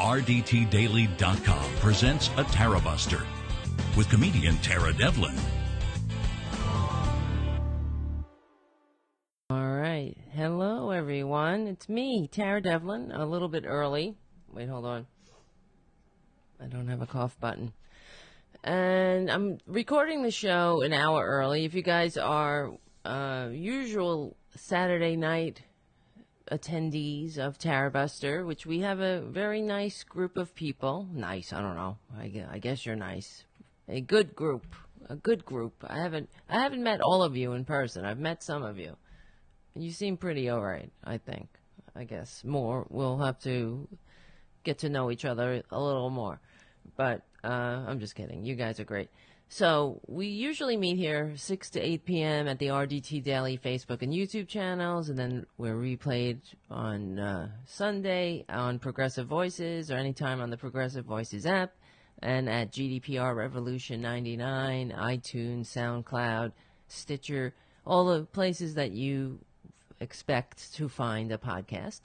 RDTDaily.com presents a Tara Buster with comedian Tara Devlin. All right. Hello, everyone. It's me, Tara Devlin, a little bit early. Wait, hold on. I don't have a cough button. And I'm recording the show an hour early. If you guys are uh, usual Saturday night attendees of Tara Buster, which we have a very nice group of people. Nice, I don't know. I, I guess you're nice. A good group. A good group. I haven't I haven't met all of you in person. I've met some of you. You seem pretty alright, I think. I guess more. We'll have to get to know each other a little more. But uh, I'm just kidding. You guys are great. So we usually meet here 6 to 8 p.m. at the RDT Daily Facebook and YouTube channels, and then we're replayed on uh, Sunday on Progressive Voices or anytime on the Progressive Voices app, and at GDPR Revolution 99, iTunes, SoundCloud, Stitcher, all the places that you expect to find a podcast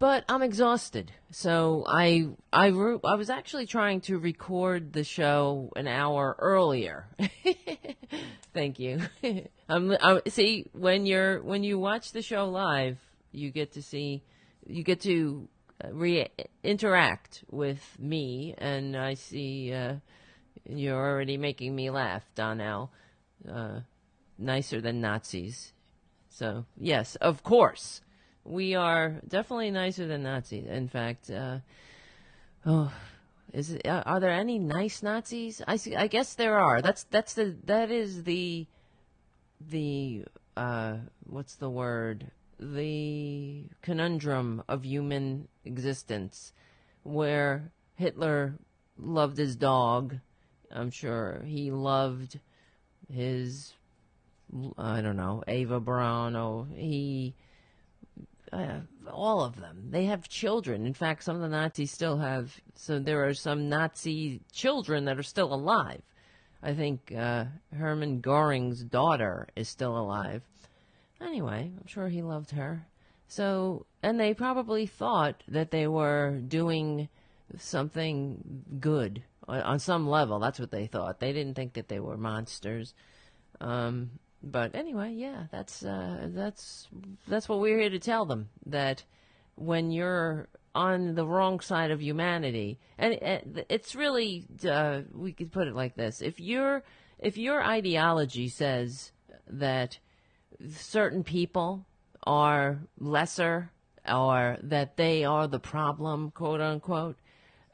but I'm exhausted. So I I re- I was actually trying to record the show an hour earlier. Thank you. I'm, I see when you're when you watch the show live, you get to see you get to uh, re- interact with me, and I see uh, you're already making me laugh, Donnell. Uh, nicer than Nazis. So yes, of course we are definitely nicer than Nazis. In fact, uh, oh, is it, uh, are there any nice Nazis? I see, I guess there are. That's that's the that is the the uh, what's the word? The conundrum of human existence, where Hitler loved his dog. I'm sure he loved his I don't know Eva Braun. Oh, he uh, all of them. They have children. In fact, some of the Nazis still have. So there are some Nazi children that are still alive. I think uh, Hermann Goring's daughter is still alive. Anyway, I'm sure he loved her. So, and they probably thought that they were doing something good on on some level. That's what they thought. They didn't think that they were monsters. Um, but anyway, yeah, that's uh, that's that's what we're here to tell them that when you're on the wrong side of humanity, and it, it's really uh, we could put it like this: if your if your ideology says that certain people are lesser or that they are the problem, quote unquote,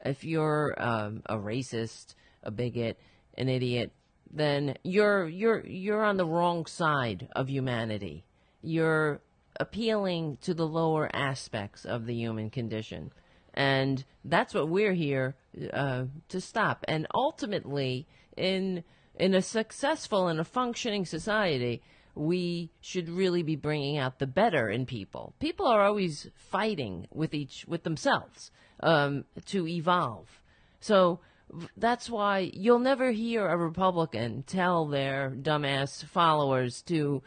if you're um, a racist, a bigot, an idiot, then you're you're you're on the wrong side of humanity. You're appealing to the lower aspects of the human condition, and that's what we're here uh, to stop. And ultimately, in in a successful and a functioning society, we should really be bringing out the better in people. People are always fighting with each with themselves um, to evolve. So that's why you'll never hear a Republican tell their dumbass followers to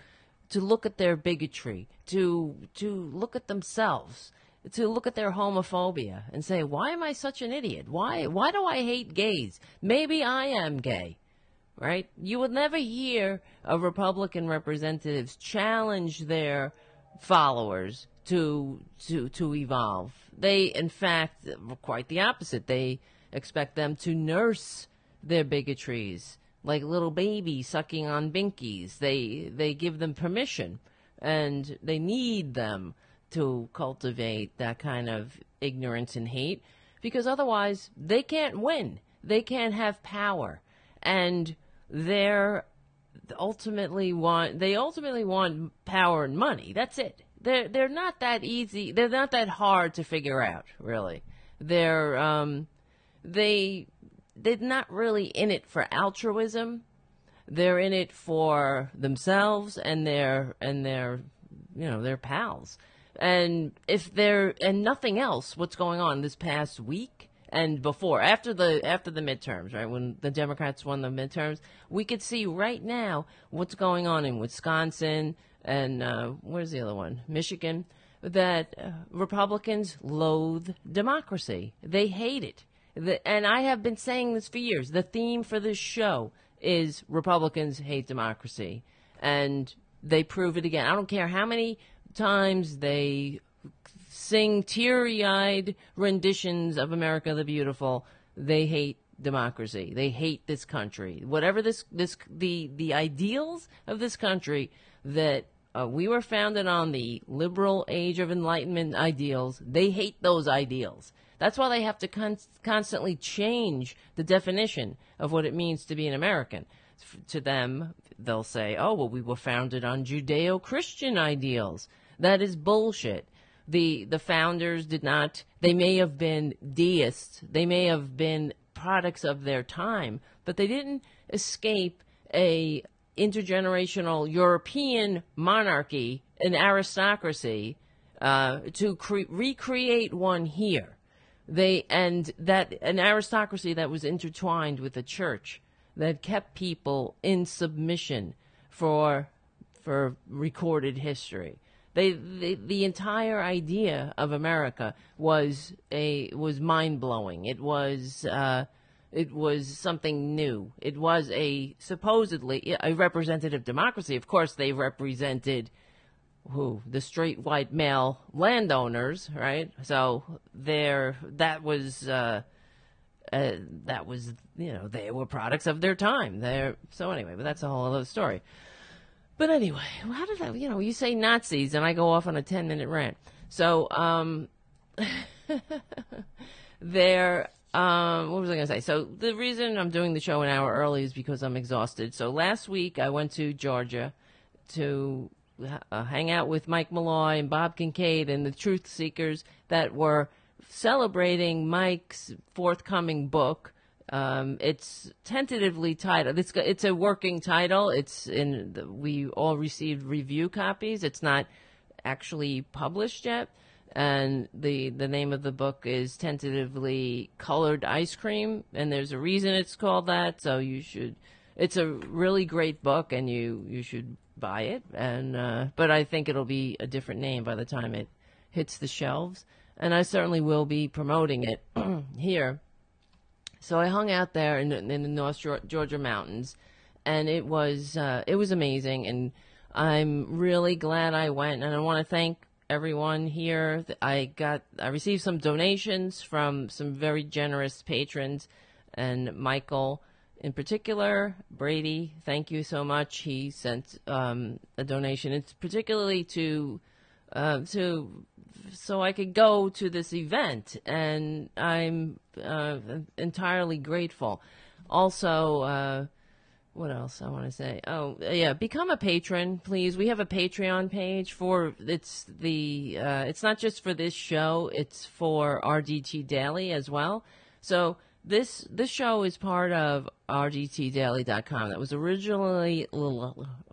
to look at their bigotry, to to look at themselves, to look at their homophobia and say, "Why am I such an idiot? Why why do I hate gays? Maybe I am gay." Right? You would never hear a Republican representatives challenge their followers to to to evolve. They, in fact, quite the opposite. They expect them to nurse their bigotries like little babies sucking on binkies. They they give them permission, and they need them to cultivate that kind of ignorance and hate, because otherwise they can't win. They can't have power, and they're ultimately want they ultimately want power and money. That's it. They're they're not that easy. They're not that hard to figure out, really. They're um they they're not really in it for altruism. They're in it for themselves and their and their you know, their pals. And if they're and nothing else, what's going on this past week and before after the after the midterms, right? When the Democrats won the midterms, we could see right now what's going on in Wisconsin and uh, where's the other one? Michigan. that uh, Republicans loathe democracy. They hate it. The, and I have been saying this for years. The theme for this show is Republicans hate democracy. And they prove it again. I don't care how many times they sing teary eyed renditions of America the Beautiful. They hate democracy. They hate this country. Whatever this, this, the, the ideals of this country that uh, we were founded on the liberal age of enlightenment ideals. They hate those ideals. That's why they have to con- constantly change the definition of what it means to be an American. F- to them, they'll say, oh, well, we were founded on Judeo Christian ideals. That is bullshit. The, the founders did not, they may have been deists, they may have been products of their time, but they didn't escape a intergenerational European monarchy, an aristocracy, uh, to cre- recreate one here. They and that an aristocracy that was intertwined with the church that kept people in submission for for recorded history. They, they, the entire idea of America was a was mind blowing. It was uh, it was something new. It was a supposedly a representative democracy. Of course, they represented who the straight white male landowners, right? So there, that was uh, uh, that was you know they were products of their time. There. So anyway, but that's a whole other story. But anyway, how did I? You know, you say Nazis, and I go off on a ten minute rant. So um, there um, what was I going to say? So the reason I'm doing the show an hour early is because I'm exhausted. So last week I went to Georgia to uh, hang out with Mike Malloy and Bob Kincaid and the Truth Seekers that were celebrating Mike's forthcoming book. Um, it's tentatively titled. It's it's a working title. It's in. The, we all received review copies. It's not actually published yet and the the name of the book is tentatively colored ice cream and there's a reason it's called that so you should it's a really great book and you you should buy it and uh, but I think it'll be a different name by the time it hits the shelves and I certainly will be promoting it here so I hung out there in, in the North Georgia mountains and it was uh, it was amazing and I'm really glad I went and I want to thank everyone here. I got I received some donations from some very generous patrons, and Michael in particular, Brady. Thank you so much. He sent um, a donation. It's particularly to uh, to so I could go to this event, and I'm uh, entirely grateful. Also. Uh, what else I want to say? Oh, yeah, become a patron, please. We have a Patreon page for it's the uh, it's not just for this show; it's for RDT Daily as well. So this this show is part of RDTDaily.com. That was originally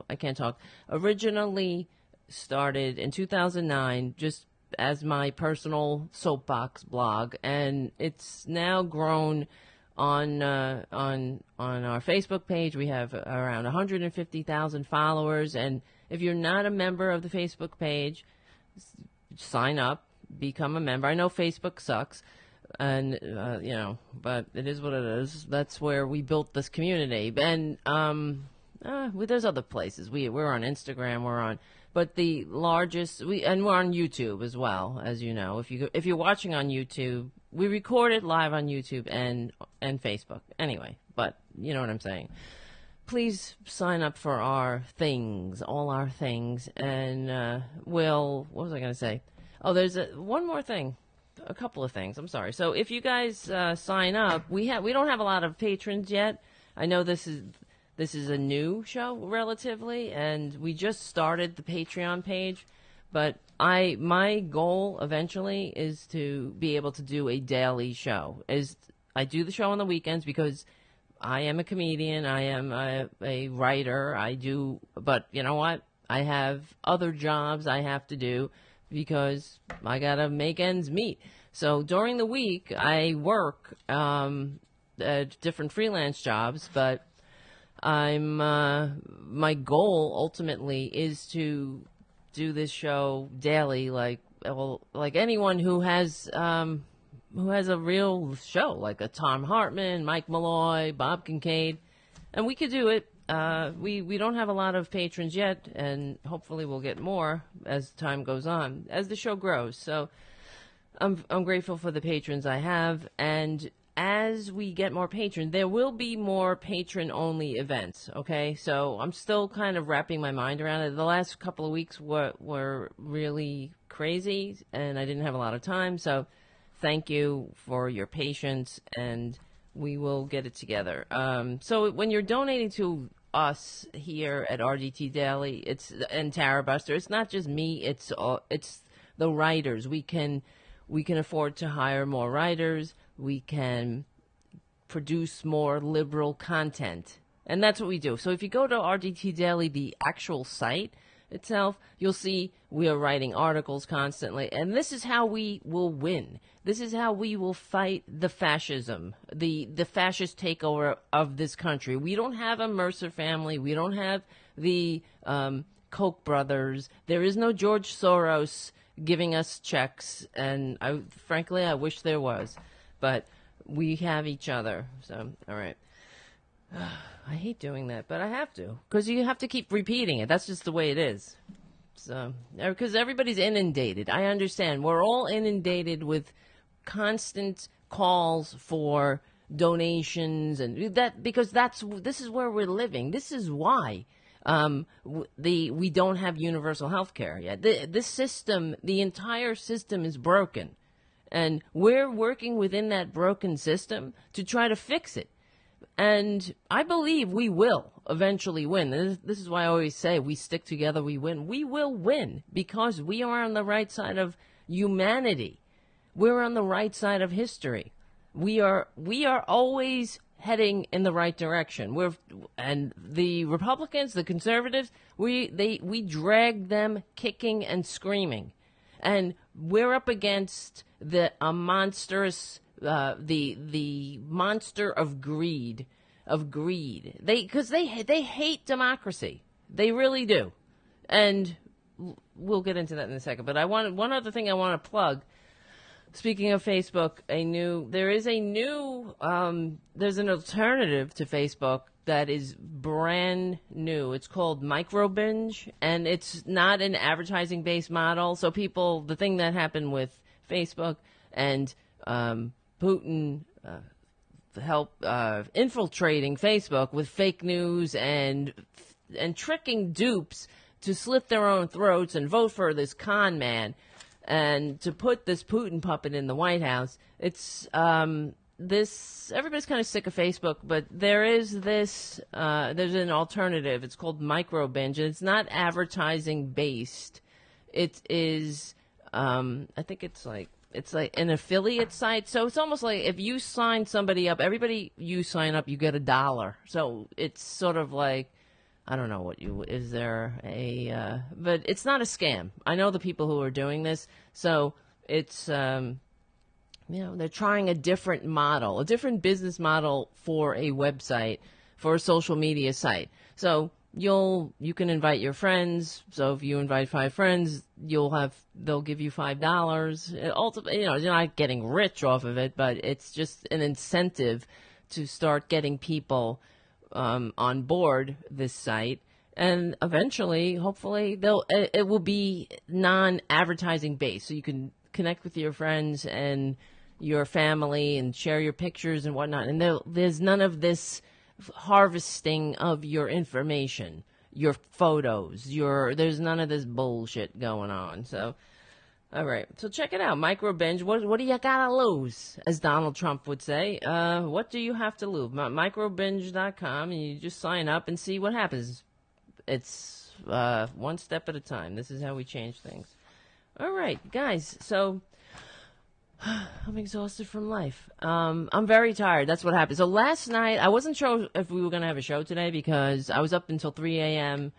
I can't talk. Originally started in 2009, just as my personal soapbox blog, and it's now grown on uh, on on our Facebook page. We have around 150,000 followers, and if you're not a member of the Facebook page, sign up, become a member. I know Facebook sucks, and uh, you know, but it is what it is. That's where we built this community, and um, uh, well, there's other places. We we're on Instagram. We're on. But the largest, we and we're on YouTube as well, as you know. If you if you're watching on YouTube, we record it live on YouTube and and Facebook. Anyway, but you know what I'm saying. Please sign up for our things, all our things, and uh, we'll. What was I going to say? Oh, there's a, one more thing, a couple of things. I'm sorry. So if you guys uh, sign up, we have we don't have a lot of patrons yet. I know this is this is a new show relatively, and we just started the Patreon page. But I my goal eventually is to be able to do a daily show. Is I do the show on the weekends because I am a comedian, I am a, a writer, I do but you know what? I have other jobs I have to do because I got to make ends meet. So during the week I work um, at different freelance jobs, but I'm uh, my goal ultimately is to do this show daily, like well, like anyone who has um, who has a real show, like a Thom Hartmann, Mike Malloy, Bob Kincaid, and we could do it. Uh, we we don't have a lot of patrons yet, and hopefully we'll get more as time goes on, as the show grows. So I'm I'm grateful for the patrons I have, and as we get more patrons, there will be more patron only events. Okay, so I'm still kind of wrapping my mind around it. The last couple of weeks were were really crazy, and I didn't have a lot of time. So thank you for your patience, and we will get it together. Um, so when you're donating to us here at RDT Daily, it's and Tara Buster, it's not just me. It's all, it's the writers. We can we can afford to hire more writers. We can produce more liberal content. And that's what we do. So if you go to RDT Daily, the actual site itself, you'll see we are writing articles constantly. And this is how we will win. This is how we will fight the fascism, the, the fascist takeover of this country. We don't have a Mercer family. We don't have the um, Koch brothers. There is no George Soros giving us checks. And I, frankly, I wish there was. But we have each other. So, all right. I hate doing that, but I have to because you have to keep repeating it. That's just the way it is. So, because everybody's inundated. I understand. We're all inundated with constant calls for donations and that because that's this is where we're living. This is why um, the we don't have universal health care yet. The, this system, the entire system is broken. And we're working within that broken system to try to fix it. And I believe we will eventually win. This, is why I always say we stick together, we win. We will win because we are on the right side of humanity. We're on the right side of history. We are we are always heading in the right direction. We're and the Republicans, the conservatives, we they we drag them kicking and screaming. And we're up against the a monstrous uh, the the monster of greed of greed. They because they they hate democracy. They really do, and we'll get into that in a second. But I want one other thing I want to plug. Speaking of Facebook, a new there is a new um, there's an alternative to Facebook that is brand new. It's called Microbinge, and it's not an advertising based model. So people, the thing that happened with Facebook and um, Putin uh, help uh, infiltrating Facebook with fake news and and tricking dupes to slit their own throats and vote for this con man and to put this Putin puppet in the White House. It's um, this everybody's kind of sick of Facebook, but there is this uh, there's an alternative. It's called Microbinge, and it's not advertising based. It is um, I think it's like it's like an affiliate site. So it's almost like if you sign somebody up, everybody you sign up, you get a dollar. So it's sort of like I don't know what you is there a uh, but it's not a scam. I know the people who are doing this. So it's um, you know they're trying a different model, a different business model for a website, for a social media site. So you'll you can invite your friends. So if you invite five friends, you'll have they'll give you five dollars. Ultimately, you know, you're not getting rich off of it, but it's just an incentive to start getting people um, on board this site. And eventually, hopefully, they'll it, it will be non-advertising based, so you can connect with your friends and your family and share your pictures and whatnot. And there's none of this harvesting of your information, your photos, your there's none of this bullshit going on. So all right. So check it out. Microbinge. What what do you gotta lose? As Donald Trump would say. Uh what do you have to lose? Microbinge.com and you just sign up and see what happens. It's uh one step at a time. This is how we change things. All right, guys. So I'm exhausted from life. Um, I'm very tired. That's what happened. So last night, I wasn't sure if we were going to have a show today because I was up until 3 a.m.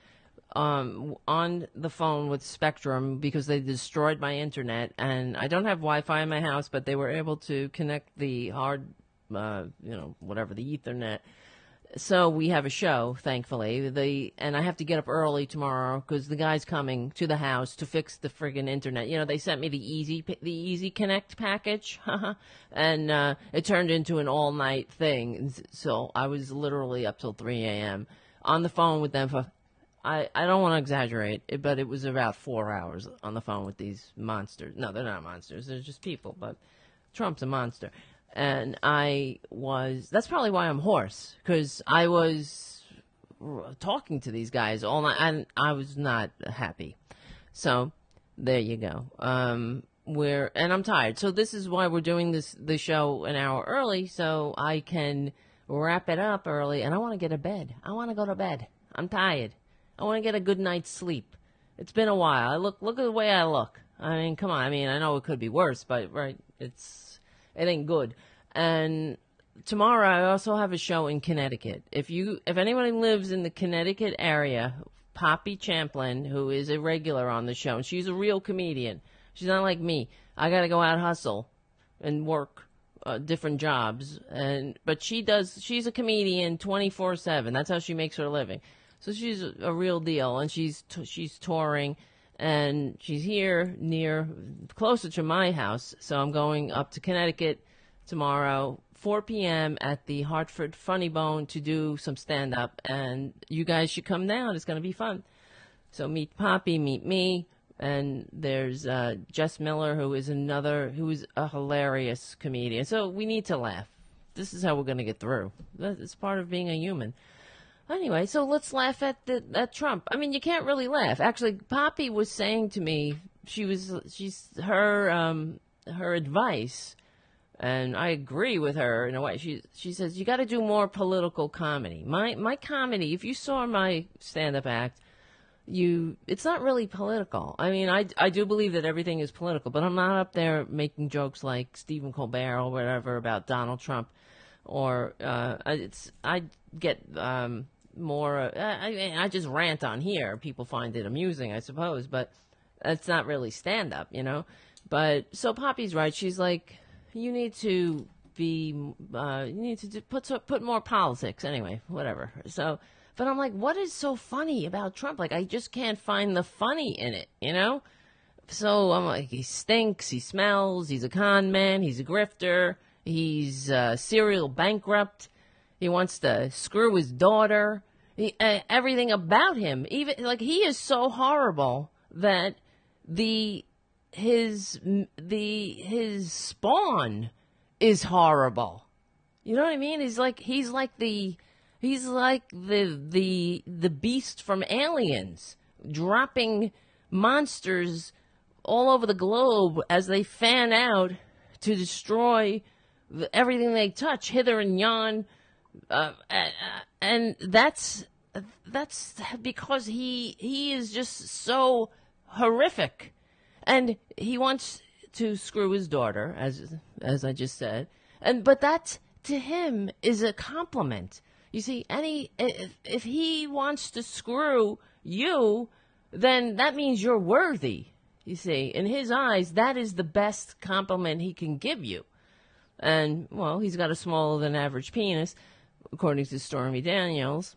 Um, on the phone with Spectrum because they destroyed my internet, and I don't have Wi-Fi in my house, but they were able to connect the hard, uh, you know, whatever the Ethernet so we have a show, thankfully. The and I have to get up early tomorrow because the guy's coming to the house to fix the friggin' internet. You know, they sent me the easy the Easy Connect package, and uh, it turned into an all night thing. So I was literally up till three a.m. on the phone with them for. I, I don't want to exaggerate, but it was about four hours on the phone with these monsters. No, they're not monsters. They're just people, but Trump's a monster and I was. That's probably why I'm hoarse because I was talking to these guys all night, and I was not happy. So there you go. Um, we're and I'm tired. So this is why we're doing this the show an hour early, so I can wrap it up early. And I want to get to bed. I want to go to bed. I'm tired. I want to get a good night's sleep. It's been a while. I look look at the way I look. I mean, come on. I mean, I know it could be worse, but right, it's it ain't good. And tomorrow I also have a show in Connecticut. If you if anyone lives in the Connecticut area, Poppy Champlin, who is a regular on the show, and she's a real comedian. She's not like me. I got to go out hustle and work uh, different jobs, and but she does. She's a comedian, twenty four seven. That's how she makes her living. So she's a, a real deal, and she's t- she's touring and she's here near closer to my house. So I'm going up to Connecticut tomorrow, 4 p.m. at the Hartford Funny Bone to do some stand up. And you guys should come down. It's going to be fun. So meet Poppy, meet me. And there's uh, Jess Miller, who is another, who is a hilarious comedian. So we need to laugh. This is how we're going to get through. It's part of being a human. Anyway, so let's laugh at the, at Trump. I mean, you can't really laugh. Actually, Poppy was saying to me, she was she's her um her advice, and I agree with her in a way. She she says you got to do more political comedy. My my comedy, if you saw my stand up act, you it's not really political. I mean, I I do believe that everything is political, but I'm not up there making jokes like Stephen Colbert or whatever about Donald Trump or uh, it's I get um, more. Uh, I, I just rant on here. People find it amusing, I suppose, but it's not really stand up, you know. But so Poppy's right. She's like, you need to be, uh, you need to put put more politics anyway. Whatever. So, but I'm like, what is so funny about Trump? Like, I just can't find the funny in it, you know. So I'm like, he stinks. He smells. He's a con man. He's a grifter. He's a serial bankrupt. He wants to screw his daughter. He, uh, everything about him, even like he is so horrible that the his the his spawn is horrible. You know what I mean? He's like he's like the he's like the the the beast from Aliens, dropping monsters all over the globe as they fan out to destroy everything they touch, hither and yon. Uh, and that's that's because he he is just so horrific, and he wants to screw his daughter, as as I just said, and but that to him is a compliment. You see, any if, if he wants to screw you, then that means you're worthy. You see, in his eyes, that is the best compliment he can give you. And well, he's got a smaller than average penis, according to Stormy Daniels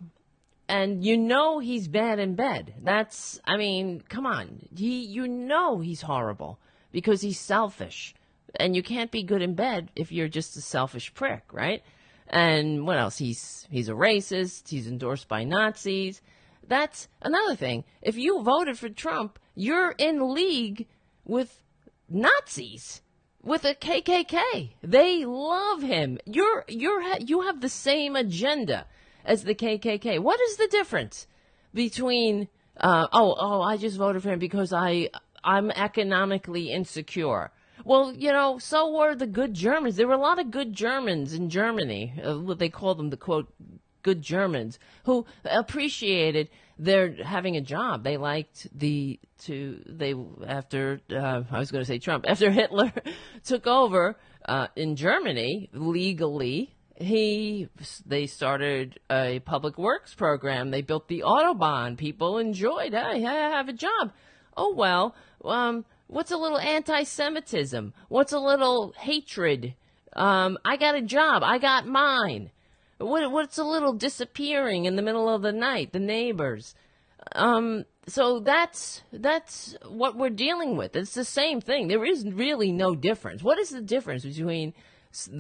and you know he's bad in bed. That's, I mean, come on. He, you know he's horrible because he's selfish. And you can't be good in bed if you're just a selfish prick, right? And what else? He's, he's a racist. He's endorsed by Nazis. That's another thing. If you voted for Trump, you're in league with Nazis with a KKK. They love him. You're you're you have the same agenda as the KKK. What is the difference between uh, oh oh I just voted for him because I I'm economically insecure. Well, you know, so were the good Germans. There were a lot of good Germans in Germany. Uh, what they call them, the quote, good Germans, who appreciated their having a job. They liked the to they after uh, I was going to say Trump after Hitler took over uh, in Germany legally he they started a public works program. They built the autobahn. People enjoyed. Hey, I have a job. Oh well. Um, what's a little anti-Semitism? What's a little hatred? Um, I got a job. I got mine. What, what's a little disappearing in the middle of the night? The neighbors. Um, so that's that's what we're dealing with. It's the same thing. There is really no difference. What is the difference between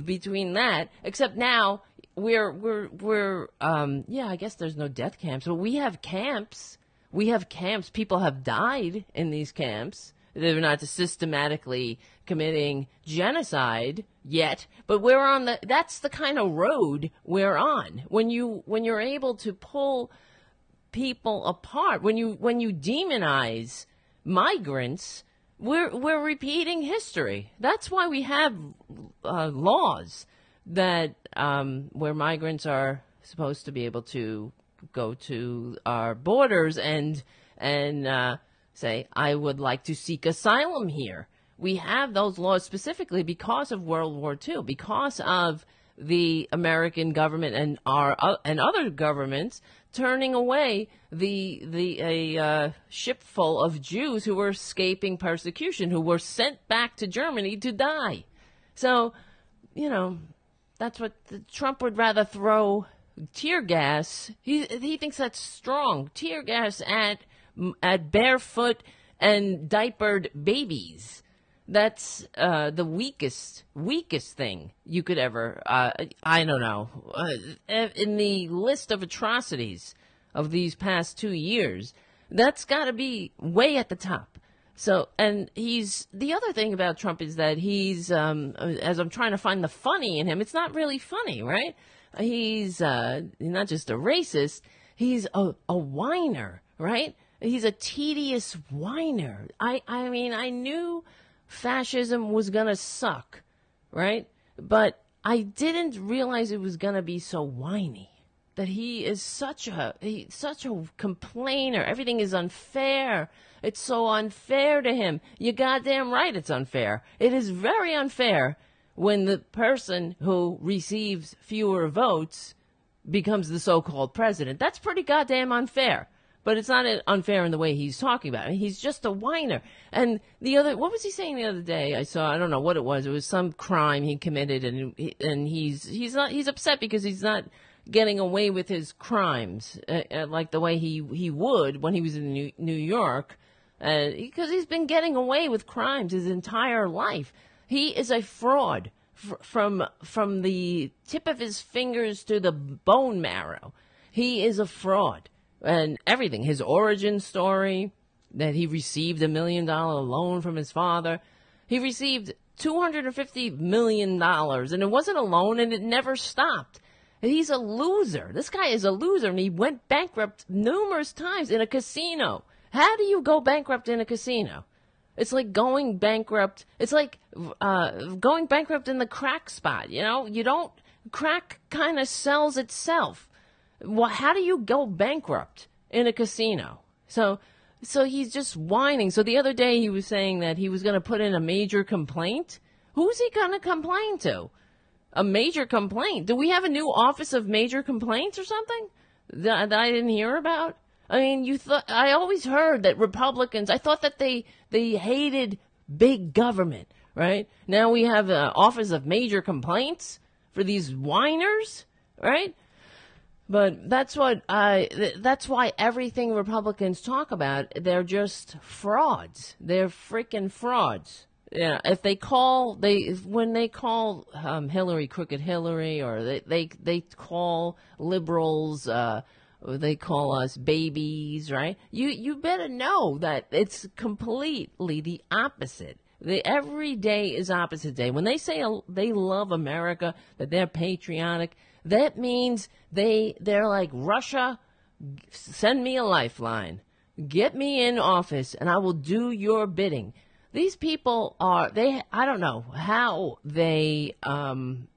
between that? Except now we're we're we're um yeah. I guess there's no death camps, but we have camps. We have camps. People have died in these camps. They're not systematically committing genocide yet, but we're on the. That's the kind of road we're on. When you when you're able to pull people apart. When you when you demonize migrants, we're we're repeating history. That's why we have uh, laws that um, where migrants are supposed to be able to go to our borders and and uh, say, "I would like to seek asylum here." We have those laws specifically because of World War II, because of the American government and our uh, and other governments turning away the the a uh, ship full of Jews who were escaping persecution, who were sent back to Germany to die. So, you know, that's what the, Trump would rather throw tear gas. He he thinks that's strong tear gas at at barefoot and diapered babies that's uh, the weakest weakest thing you could ever uh, i don't know uh, in the list of atrocities of these past two years that's got to be way at the top. So and he's the other thing about trump is that he's um, as i'm trying to find the funny in him it's not really funny right? He's uh, not just a racist he's a, a whiner right? He's a tedious whiner. I i mean i knew fascism was going to suck, right? But I didn't realize it was going to be so whiny. That he is such a he, such a complainer. Everything is unfair. It's so unfair to him. You goddamn right it's unfair. It is very unfair when the person who receives fewer votes becomes the so-called president. That's pretty goddamn unfair but it's not unfair in the way he's talking about it. He's just a whiner. And the other, what was he saying the other day? I saw, I don't know what it was. It was some crime he committed, and and he's he's not he's upset because he's not getting away with his crimes uh, uh, like the way he he would when he was in New, New York, uh, because he's been getting away with crimes his entire life. He is a fraud f- from from the tip of his fingers to the bone marrow. He is a fraud and everything. His origin story, that he received a million dollar loan from his father. He received $250 million, and it wasn't a loan, and it never stopped. he's a loser. This guy is a loser, and he went bankrupt numerous times in a casino. How do you go bankrupt in a casino? It's like going bankrupt. It's like uh, going bankrupt in the crack spot. You know, you don't. Crack kind of sells itself well, how do you go bankrupt in a casino? So, so he's just whining. So the other day he was saying that he was going to put in a major complaint. Who's he going to complain to? A major complaint? Do we have a new office of major complaints or something that, that I didn't hear about? I mean, you thought I always heard that Republicans. I thought that they they hated big government, right? Now we have an office of major complaints for these whiners, right? But that's what I. That's why everything Republicans talk about, they're just frauds. They're freaking frauds. Yeah, if they call they when they call um, Hillary crooked Hillary, or they they they call liberals, uh, they call us babies, right? You you better know that it's completely the opposite. The every day is opposite day. When they say they love America, that they're patriotic, that means they they're like Russia. Send me a lifeline. Get me in office, and I will do your bidding. These people are they. I don't know how they. Um,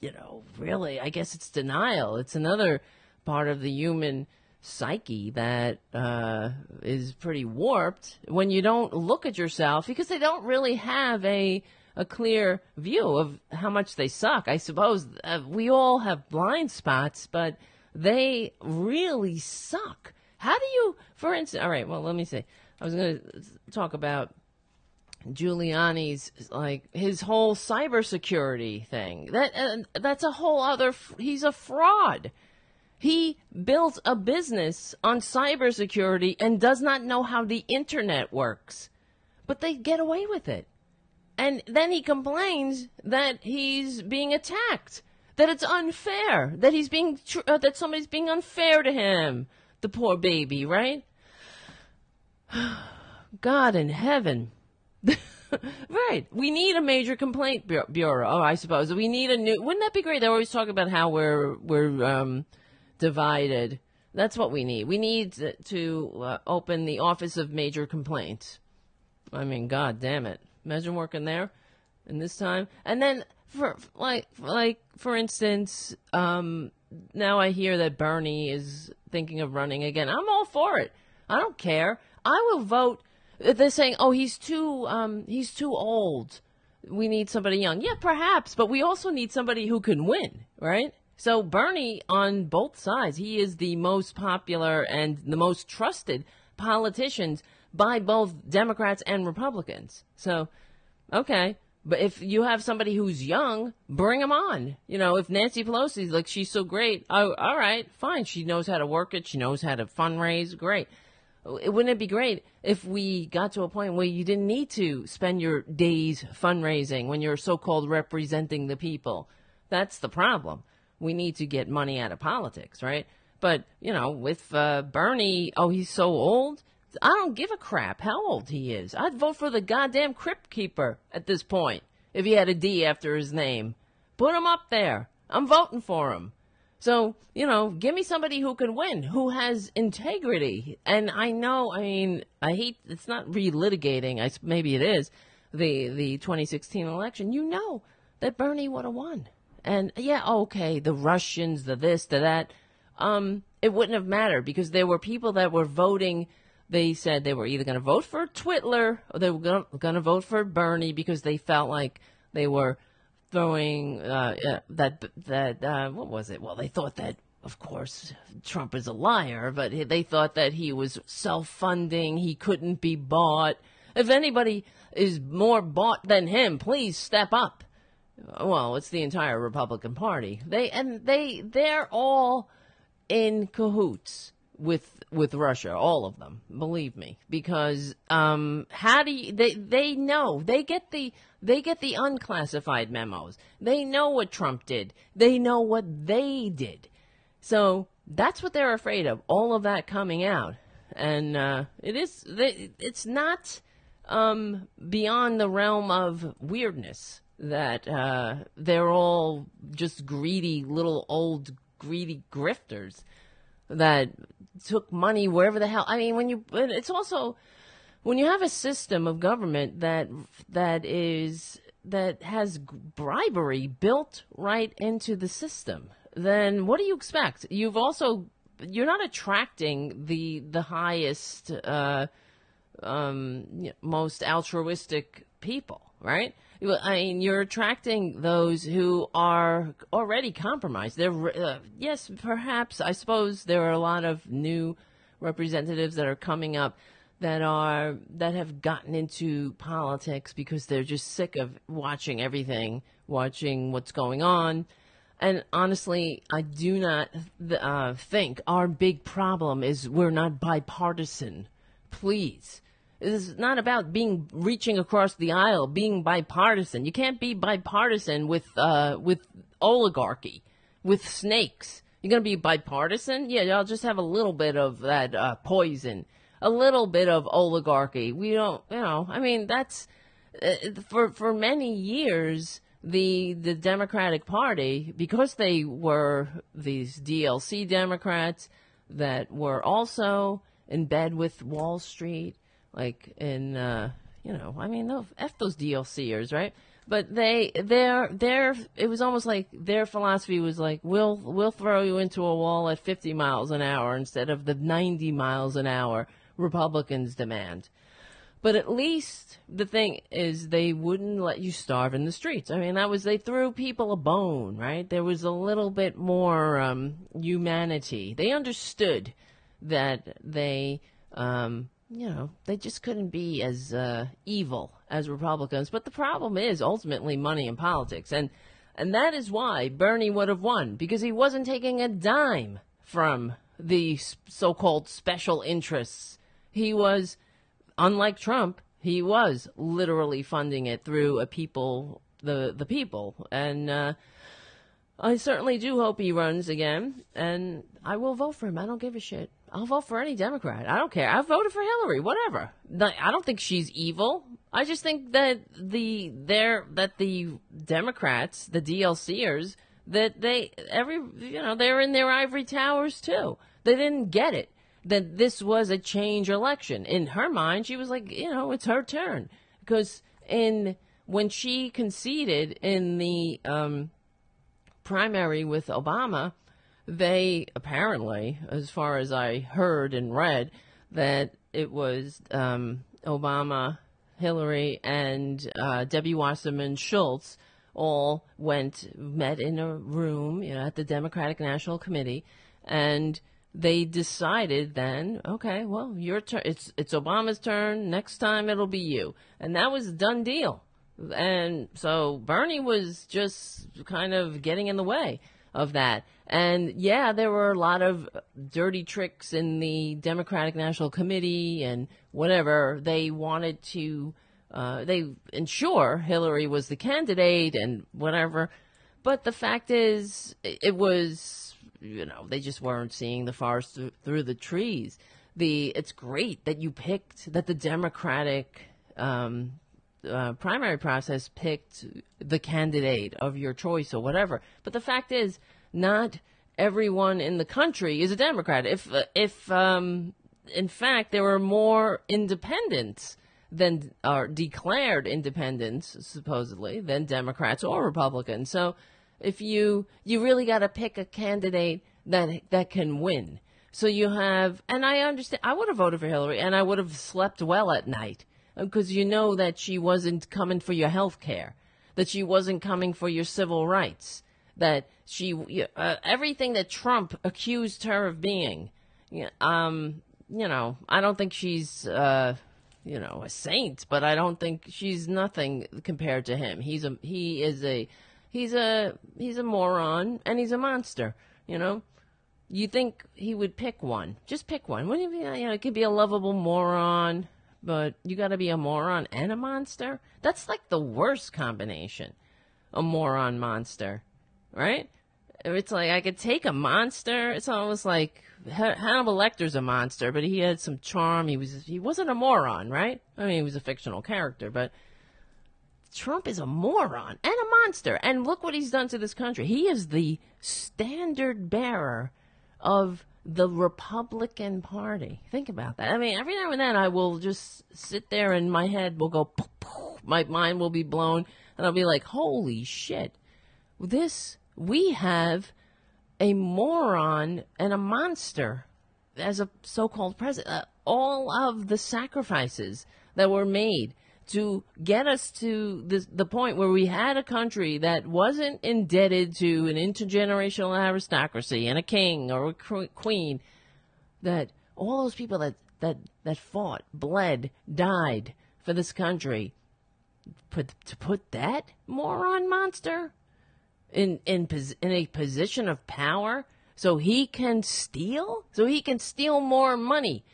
you know, really, I guess it's denial. It's another part of the human psyche that uh, is pretty warped when you don't look at yourself because they don't really have a a clear view of how much they suck. I suppose uh, we all have blind spots, but they really suck. How do you, for instance, all right, well, let me say, I was going to talk about Giuliani's like his whole cybersecurity thing. That uh, that's a whole other. He's a fraud. He built a business on cybersecurity and does not know how the internet works, but they get away with it. And then he complains that he's being attacked, that it's unfair, that he's being tr- uh, that somebody's being unfair to him. The poor baby, right? God in heaven. right. We need a major complaint bu- bureau. Oh, I suppose we need a new. Wouldn't that be great? They always talk about how we're we're um, divided. That's what we need. We need to, to uh, open the Office of Major Complaints. I mean, God damn it! Imagine working there, in this time, and then for like like for instance, um, now I hear that Bernie is thinking of running again. I'm all for it. I don't care. I will vote. They're saying, "Oh, he's too um, he's too old. We need somebody young." Yeah, perhaps, but we also need somebody who can win, right? So Bernie, on both sides, he is the most popular and the most trusted politicians by both Democrats and Republicans. So, okay. But if you have somebody who's young, bring them on. You know, if Nancy Pelosi's like, she's so great, oh, all right, fine. She knows how to work it. She knows how to fundraise. Great. Wouldn't it be great if we got to a point where you didn't need to spend your days fundraising when you're so called representing the people? That's the problem. We need to get money out of politics, right? But, you know, with uh, Bernie, oh, he's so old. I don't give a crap how old he is. I'd vote for the goddamn crypt keeper at this point if he had a D after his name. Put him up there. I'm voting for him. So, you know, give me somebody who can win, who has integrity. And I know, I mean, I hate, it's not relitigating, I, maybe it is, the, the 2016 election. You know that Bernie would have won. And yeah, okay, the Russians, the this, the that. Um, it wouldn't have mattered because there were people that were voting. They said they were either going to vote for Twitler or they were going to vote for Bernie because they felt like they were throwing uh, uh, that that uh, what was it? Well, they thought that of course Trump is a liar, but they thought that he was self-funding. He couldn't be bought. If anybody is more bought than him, please step up. Well, it's the entire Republican Party. They and they they're all in cahoots with with Russia, all of them. Believe me, because um, how do you, they they know they get the they get the unclassified memos. They know what Trump did. They know what they did. So that's what they're afraid of. All of that coming out, and uh, it is it's not um, beyond the realm of weirdness that uh, they're all just greedy little old greedy grifters that took money wherever the hell. I mean, when you, it's also when you have a system of government that that is that has bribery built right into the system, then what do you expect? You've also you're not attracting the the highest, uh, um, most altruistic people, right? I mean, you're attracting those who are already compromised. They're, uh, yes, perhaps, I suppose there are a lot of new representatives that are coming up that are, that have gotten into politics because they're just sick of watching everything, watching what's going on. And honestly, I do not uh, think our big problem is we're not bipartisan. Please. Is not about being reaching across the aisle, being bipartisan. You can't be bipartisan with uh, with oligarchy, with snakes. You're gonna be bipartisan? Yeah, I'll just have a little bit of that uh, poison, a little bit of oligarchy. We don't, you know. I mean, that's uh, for for many years the the Democratic Party because they were these DLC Democrats that were also in bed with Wall Street, like in uh, you know, I mean, f those DLCers, right? But they, their, their, it was almost like their philosophy was like, we'll, we'll throw you into a wall at 50 miles an hour instead of the 90 miles an hour Republicans demand. But at least the thing is, they wouldn't let you starve in the streets. I mean, that was, they threw people a bone, right? There was a little bit more um, humanity. They understood that they um, you know, they just couldn't be as uh, evil as Republicans. But the problem is ultimately money in politics, and and that is why Bernie would have won because he wasn't taking a dime from the so-called special interests. He was, unlike Trump, he was literally funding it through a people, the the people, and. Uh, I certainly do hope he runs again, and I will vote for him. I don't give a shit. I'll vote for any Democrat. I don't care. I voted for Hillary. Whatever. I don't think she's evil. I just think that the they're that the Democrats, the DLCers, that they every you know they're in their ivory towers too. They didn't get it that this was a change election. In her mind, she was like, you know, it's her turn because in when she conceded in the um, primary with Obama, they apparently, as far as I heard and read, that it was um, Obama, Hillary, and uh, Debbie Wasserman Schultz all went met in a room you know, at the Democratic National Committee, and they decided then, okay, well, your turn. It's it's Obama's turn. Next time it'll be you, and that was a done deal. And so Bernie was just kind of getting in the way of that. And yeah, there were a lot of dirty tricks in the Democratic National Committee and whatever. They wanted to, uh, they ensure Hillary was the candidate and whatever. But the fact is, it was, you know, they just weren't seeing the forest th- through the trees. The it's great that you picked that the Democratic um, uh, primary process picked the candidate of your choice or whatever. But the fact is, not everyone in the country is a Democrat. If uh, if um, in fact there were more independents than are declared independents supposedly than Democrats or Republicans. So if you you really got to pick a candidate that that can win. So you have, and I understand. I would have voted for Hillary, and I would have slept well at night because you know that she wasn't coming for your health care, that she wasn't coming for your civil rights, that she uh, everything that Trump accused her of being. Um, you know, I don't think she's uh, you know a saint, but I don't think she's nothing compared to him. He's a he is a he's a he's a moron and he's a monster. You know. You think he would pick one? Just pick one. Wouldn't you know, it could be a lovable moron, but you got to be a moron and a monster. That's like the worst combination. A moron monster, right? It's like I could take a monster. It's almost like Hannibal Lecter's a monster, but he had some charm. He was he wasn't a moron, right? I mean, he was a fictional character, but Trump is a moron and a monster. And look what he's done to this country. He is the standard bearer of the Republican Party. Think about that. I mean, every now and then I will just sit there and my head will go, poof, poof, my mind will be blown, and I'll be like, holy shit, this, we have a moron and a monster as a so called president. Uh, all of the sacrifices that were made to get us to the, the point where we had a country that wasn't indebted to an intergenerational aristocracy and a king or a queen, that all those people that, that, that fought, bled, died for this country, put, to put that moron monster in, in, in a position of power so he can steal? So he can steal more money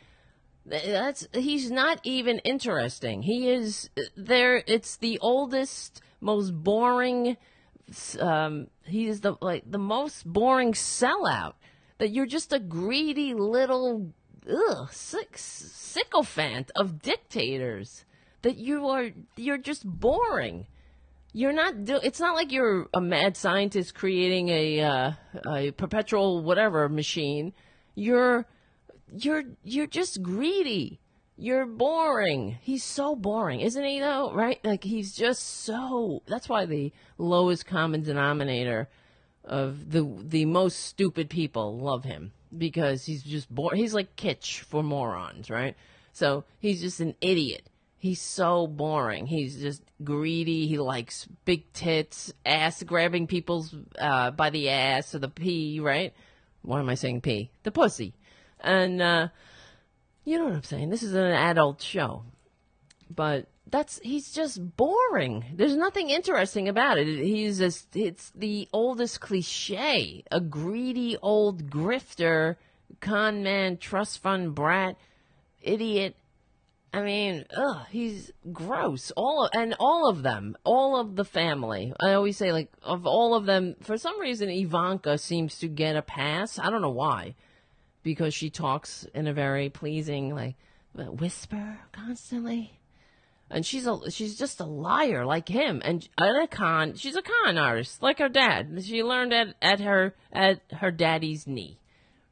that's he's not even interesting. He is there. It's the oldest, most boring. Um, he is the like the most boring sellout. That you're just a greedy little ugh, sick, sycophant of dictators. That you are you're just boring. You're not do. It's not like you're a mad scientist creating a uh, a perpetual whatever machine. You're you're you're just greedy. You're boring. He's so boring, isn't he though? Right? Like he's just so that's why the lowest common denominator of the the most stupid people love him because he's just boring. He's like kitsch for morons, right? So he's just an idiot. He's so boring. He's just greedy. He likes big tits, ass grabbing people's uh, by the ass or the pee, right? Why am I saying pee? The pussy and uh, You know what I'm saying? This is an adult show. But that's he's just boring. There's nothing interesting about it. He's just it's the oldest cliche. A greedy old grifter, con man, trust fund brat, idiot. I mean, ugh, he's gross. All of, and all of them, all of the family. I always say like of all of them, for some reason Ivanka seems to get a pass. I don't know why because she talks in a very pleasing like whisper constantly. And she's a she's just a liar like him. And, and a con she's a con artist like her dad. She learned at, at her at her daddy's knee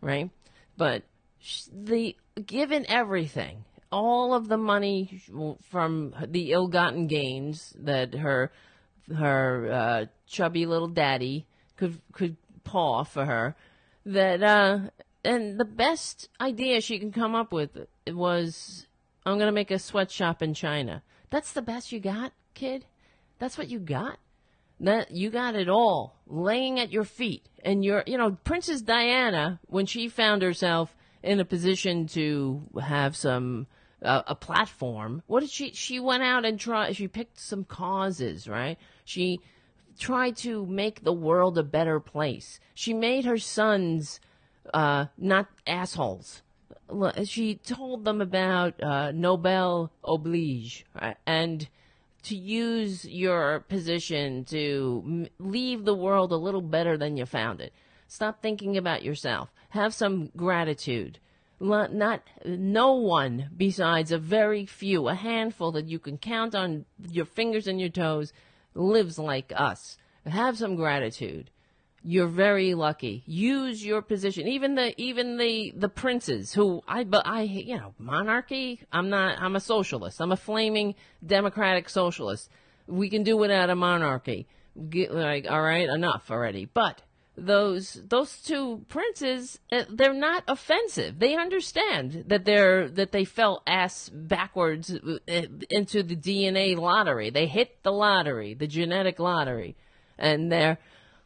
right? But she, the given everything all of the money from the ill-gotten gains that her her uh, chubby little daddy could could paw for her that uh and the best idea she can come up with was I'm going to make a sweatshop in China. That's the best you got, kid? That's what you got? That you got it all laying at your feet. And you're, you know, Princess Diana, when she found herself in a position to have some uh, a platform, what did she she went out and try she picked some causes, right? She tried to make the world a better place. She made her sons uh, not assholes. She told them about uh, noblesse oblige right? and to use your position to leave the world a little better than you found it. Stop thinking about yourself. Have some gratitude. Not no one besides a very few, a handful that you can count on your fingers and your toes, lives like us. Have some gratitude you're very lucky. Use your position. Even the even the the princes who I but I you know monarchy. I'm not. I'm a socialist. I'm a flaming democratic socialist. We can do without a monarchy. Get, like all right, enough already. But those those two princes, uh, they're not offensive. They understand that they're that they fell ass backwards uh, into the DNA lottery. They hit the lottery, the genetic lottery, and they're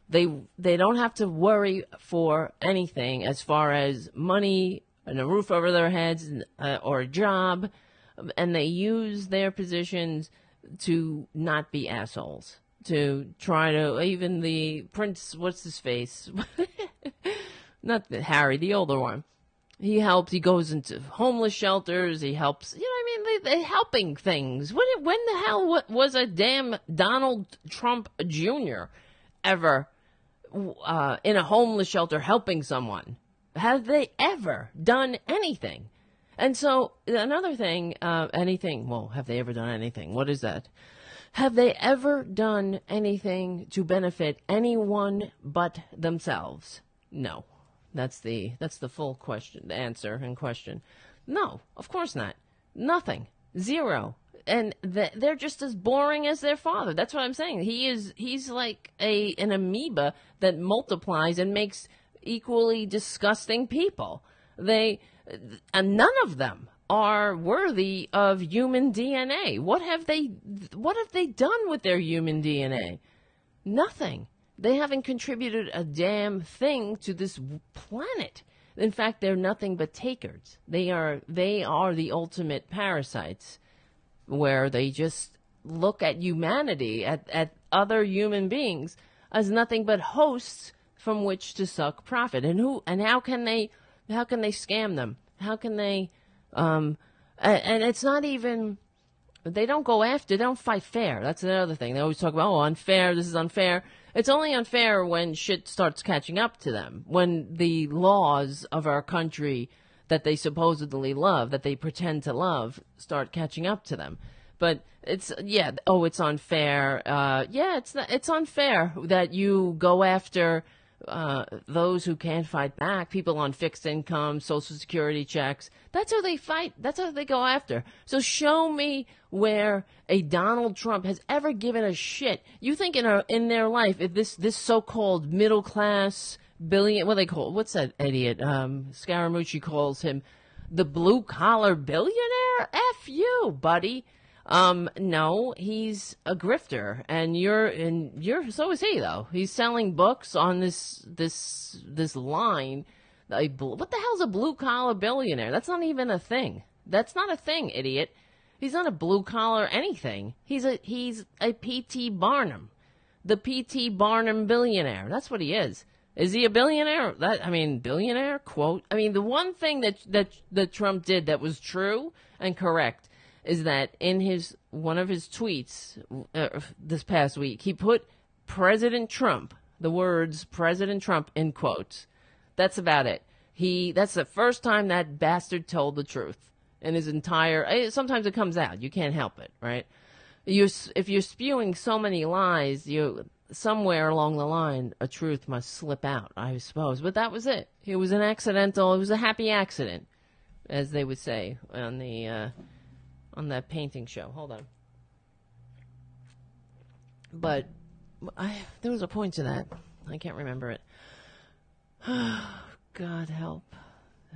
they they don't have to worry for anything as far as money and a roof over their heads uh, or a job, and they use their positions to not be assholes. To try to even the prince, what's his face? not the, Harry, the older one. He helps. He goes into homeless shelters. He helps. You know, what I mean, they, they helping things. When when the hell was a damn Donald Trump Jr. ever uh, in a homeless shelter helping someone? Have they ever done anything? And so another thing, uh, anything, well, have they ever done anything? What is that? Have they ever done anything to benefit anyone but themselves? No. That's the, that's the full question, answer and question. No, of course not. Nothing. Zero and they're just as boring as their father. That's what I'm saying. He is he's like a an amoeba that multiplies and makes equally disgusting people. They uh, and none of them are worthy of human DNA. What have they what have they done with their human DNA? Nothing. They haven't contributed a damn thing to this planet. In fact, they're nothing but takers. They are they are the ultimate parasites where they just look at humanity, at, at other human beings, as nothing but hosts from which to suck profit. And who and how can they how can they scam them? How can they um and, and it's not even they don't go after they don't fight fair. That's another thing. They always talk about oh unfair, this is unfair. It's only unfair when shit starts catching up to them. When the laws of our country that they supposedly love, that they pretend to love, start catching up to them. But it's yeah, oh, it's unfair. Uh, yeah, it's it's unfair that you go after uh, those who can't fight back, people on fixed income, social security checks. That's how they fight. That's how they go after. So show me where a Donald Trump has ever given a shit. You think in a, in their life, if this this so-called middle class billion. What they call? What's that idiot? Um, Scaramucci calls him the blue collar billionaire. F you, buddy. Um, no, he's a grifter, and you're and you're so is he though. He's selling books on this this this line A what the hell's a blue collar billionaire? That's not even a thing. That's not a thing, idiot. He's not a blue collar anything. He's a he's a P.T. Barnum, the P.T. Barnum billionaire. That's what he is. Is he a billionaire? That I mean, billionaire quote. I mean, the one thing that that that Trump did that was true and correct is that in his one of his tweets uh, this past week, he put President Trump, the words President Trump in quotes. That's about it. He that's the first time that bastard told the truth in his entire. Sometimes it comes out. You can't help it, right? You if you're spewing so many lies, you somewhere along the line a truth must slip out, I suppose. But that was it. It was an accidental. It was a happy accident, as they would say on the uh, on that painting show. Hold on. But I there was a point to that. I can't remember it. God help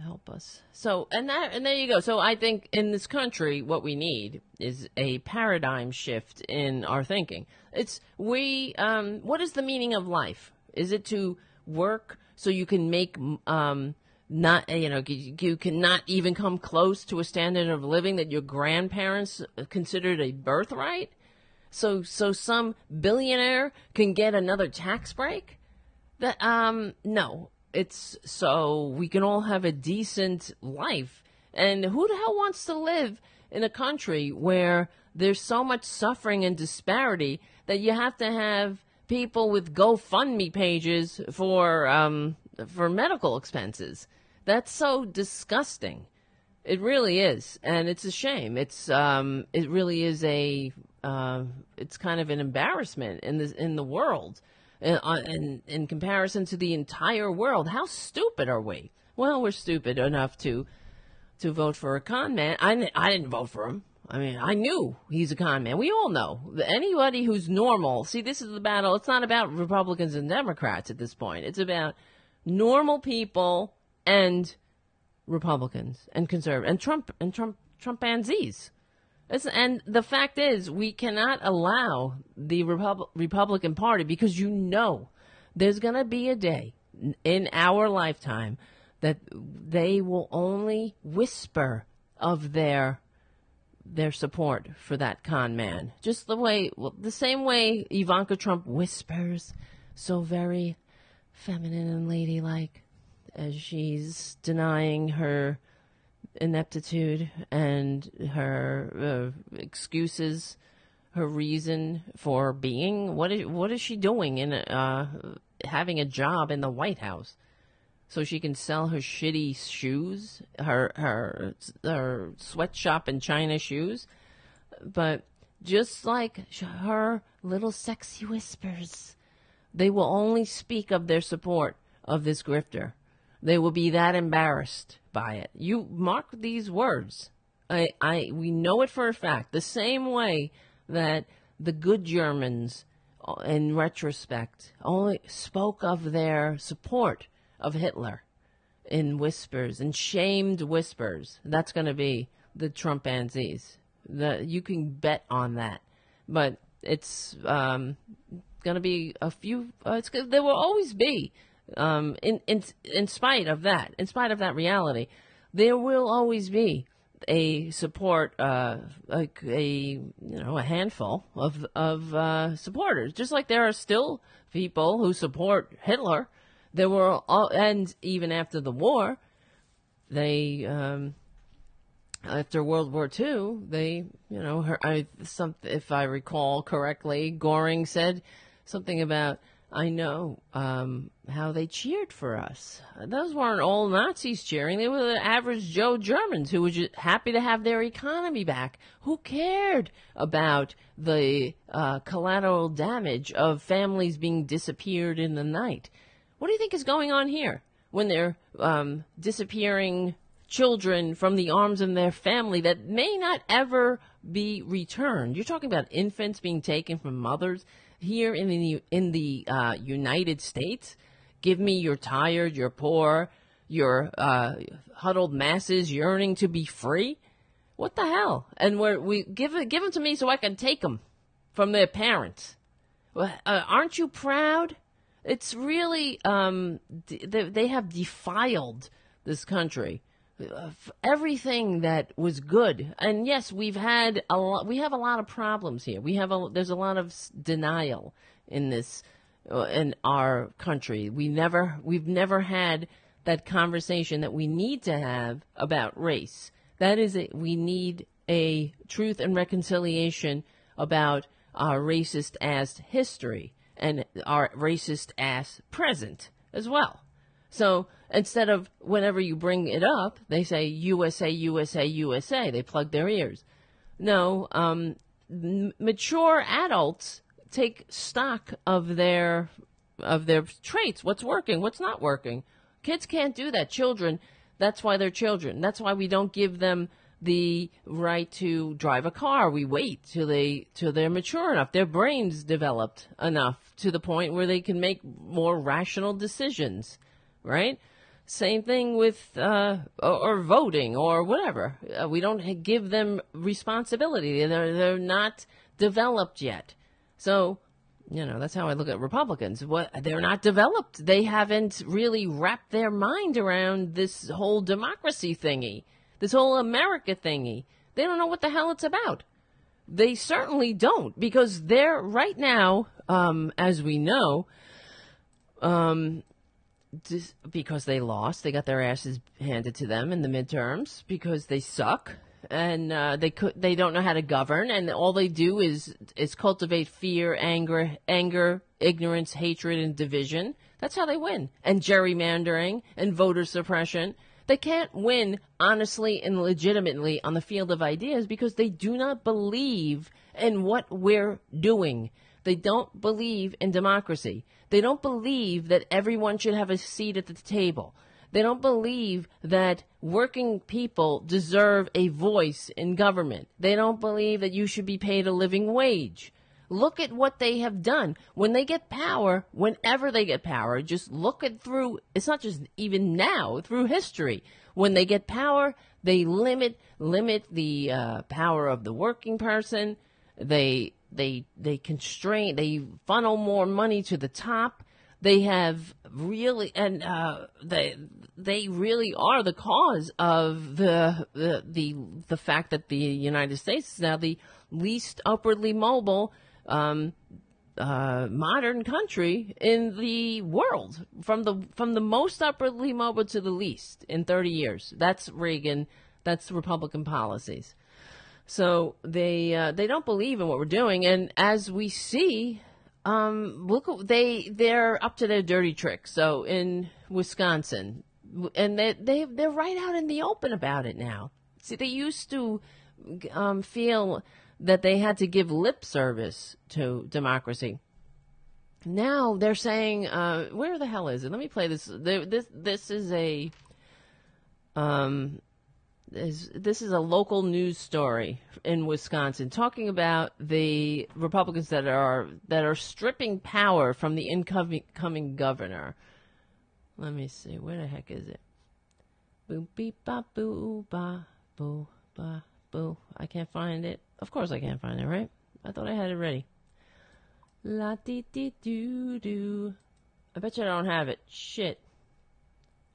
help us. So and that and there you go. So I think in this country what we need is a paradigm shift in our thinking. It's we um what is the meaning of life? Is it to work so you can make um not you know you, you cannot even come close to a standard of living that your grandparents considered a birthright? So so some billionaire can get another tax break? That um no, it's so we can all have a decent life. And who the hell wants to live in a country where there's so much suffering and disparity that you have to have people with GoFundMe pages for um for medical expenses? That's so disgusting. It really is, and it's a shame. It's um, it really is a uh, it's kind of an embarrassment in the in the world, in, in in comparison to the entire world. How stupid are we? Well, we're stupid enough to to vote for a con man. I I didn't vote for him. I mean, I knew he's a con man. We all know. Anybody who's normal. See, this is the battle. It's not about Republicans and Democrats at this point. It's about normal people and Republicans and conservative and Trump and Trump Trumpanzees. And the fact is, we cannot allow the Repub- Republican Party because you know there's going to be a day in our lifetime that they will only whisper of their their support for that con man. Just the way, well, the same way Ivanka Trump whispers so very feminine and ladylike as she's denying her ineptitude and her uh, excuses, her reason for being. What is what is she doing in uh, having a job in the White House? So she can sell her shitty shoes, her her her sweatshop in China shoes, but just like her little sexy whispers, they will only speak of their support of this grifter. They will be that embarrassed by it. You mark these words. I, I, we know it for a fact. The same way that the good Germans, uh, in retrospect, only spoke of their support of Hitler in whispers, in shamed whispers. That's going to be the Trumpanzees. The, you can bet on that. But it's um, going to be a few. Uh, there will always be um, in, in, in spite of that, in spite of that reality, there will always be a support, uh, like a, you know, a handful of, of, uh, supporters. Just like there are still people who support Hitler. There were, all, and even after the war, they, um, after World War II, they, you know, her, I, some, if I recall correctly, Goring said something about, I know um, how they cheered for us. Those weren't all Nazis cheering. They were the average Joe Germans who were just happy to have their economy back. Who cared about the uh, collateral damage of families being disappeared in the night? What do you think is going on here when they're um, disappearing children from the arms of their family that may not ever be returned? You're talking about infants being taken from mothers here in the in the uh, United States. Give me your tired, your poor, your uh, huddled masses yearning to be free. What the hell? And we we give it give them to me so I can take them from their parents. Uh, aren't you proud? It's really um, they have defiled this country. Everything that was good, and yes, we've had a lot. We have a lot of problems here. We have a there's a lot of denial in this uh, in our country. We never we've never had that conversation that we need to have about race. That is, it. we need a truth and reconciliation about our racist ass history and our racist ass present as well. So instead of whenever you bring it up, they say USA, USA, USA. They plug their ears. No, um, mature adults take stock of their of their traits. What's working? What's not working? Kids can't do that. Children. That's why they're children. That's why we don't give them the right to drive a car. We wait till they till they're mature enough, their brains developed enough to the point where they can make more rational decisions, right? Same thing with uh, or, voting or whatever. Uh, we don't give them responsibility. They're they're not developed yet. So, you know, that's how I look at Republicans. What they're not developed. They haven't really wrapped their mind around this whole democracy thingy this whole America thingy. They don't know what the hell it's about. They certainly don't because they're right now, um, as we know, um, because they lost, they got their asses handed to them in the midterms because they suck and uh, they could they don't know how to govern and all they do is is cultivate fear, anger, anger, ignorance, hatred, and division. That's how they win. And gerrymandering and voter suppression they can't win honestly and legitimately on the field of ideas because they do not believe in what we're doing. They don't believe in democracy. They don't believe that everyone should have a seat at the table. They don't believe that working people deserve a voice in government. They don't believe that you should be paid a living wage. Look at what they have done. When they get power, whenever they get power, just look at through, it's not just even now, through history. When they get power, they limit, limit the uh, power of the working person. They, they, they constrain, they funnel more money to the top. They have really, and uh, they, they really are the cause of the, the, the, the fact that the United States is now the least upwardly mobile um, uh, modern country in the world, from the from the most upwardly mobile to the least in 30 years. That's Reagan. That's Republican policies. So they uh, they don't believe in what we're doing, and as we see, um, look, they they're up to their dirty tricks. So in Wisconsin, and they they they're right out in the open about it now. See, they used to um, feel that they had to give lip service to democracy. Now they're saying, uh, where the hell is it? Let me play this. This this is a um, this, this is a local news story in Wisconsin talking about the Republicans that are that are stripping power from the incoming governor. Let me see, where the heck is it? Boo beep ba boo ba boo ba boo. I can't find it. Of course I can't find it, right? I thought I had it ready. La dee dee doo doo. I bet you I don't have it. Shit.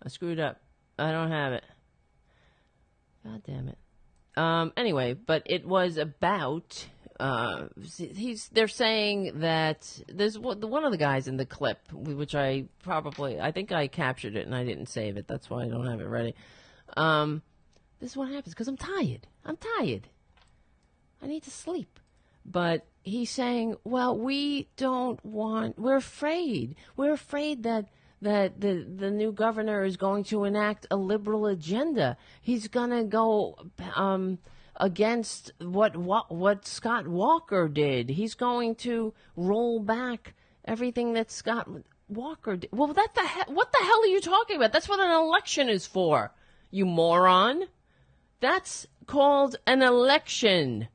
I screwed up. I don't have it. God damn it. Um, anyway, but it was about, uh, he's, they're saying that there's one of the guys in the clip, which I probably, I think I captured it and I didn't save it. That's why I don't have it ready. Um, this is what happens because I'm tired. I'm tired. I need to sleep. But he's saying, well, we don't want, we're afraid. We're afraid that that the the new governor is going to enact a liberal agenda. He's going to go um, against what, what what Scott Walker did. He's going to roll back everything that Scott Walker did. Well, that the he- what the hell are you talking about? That's what an election is for, you moron. That's called an election.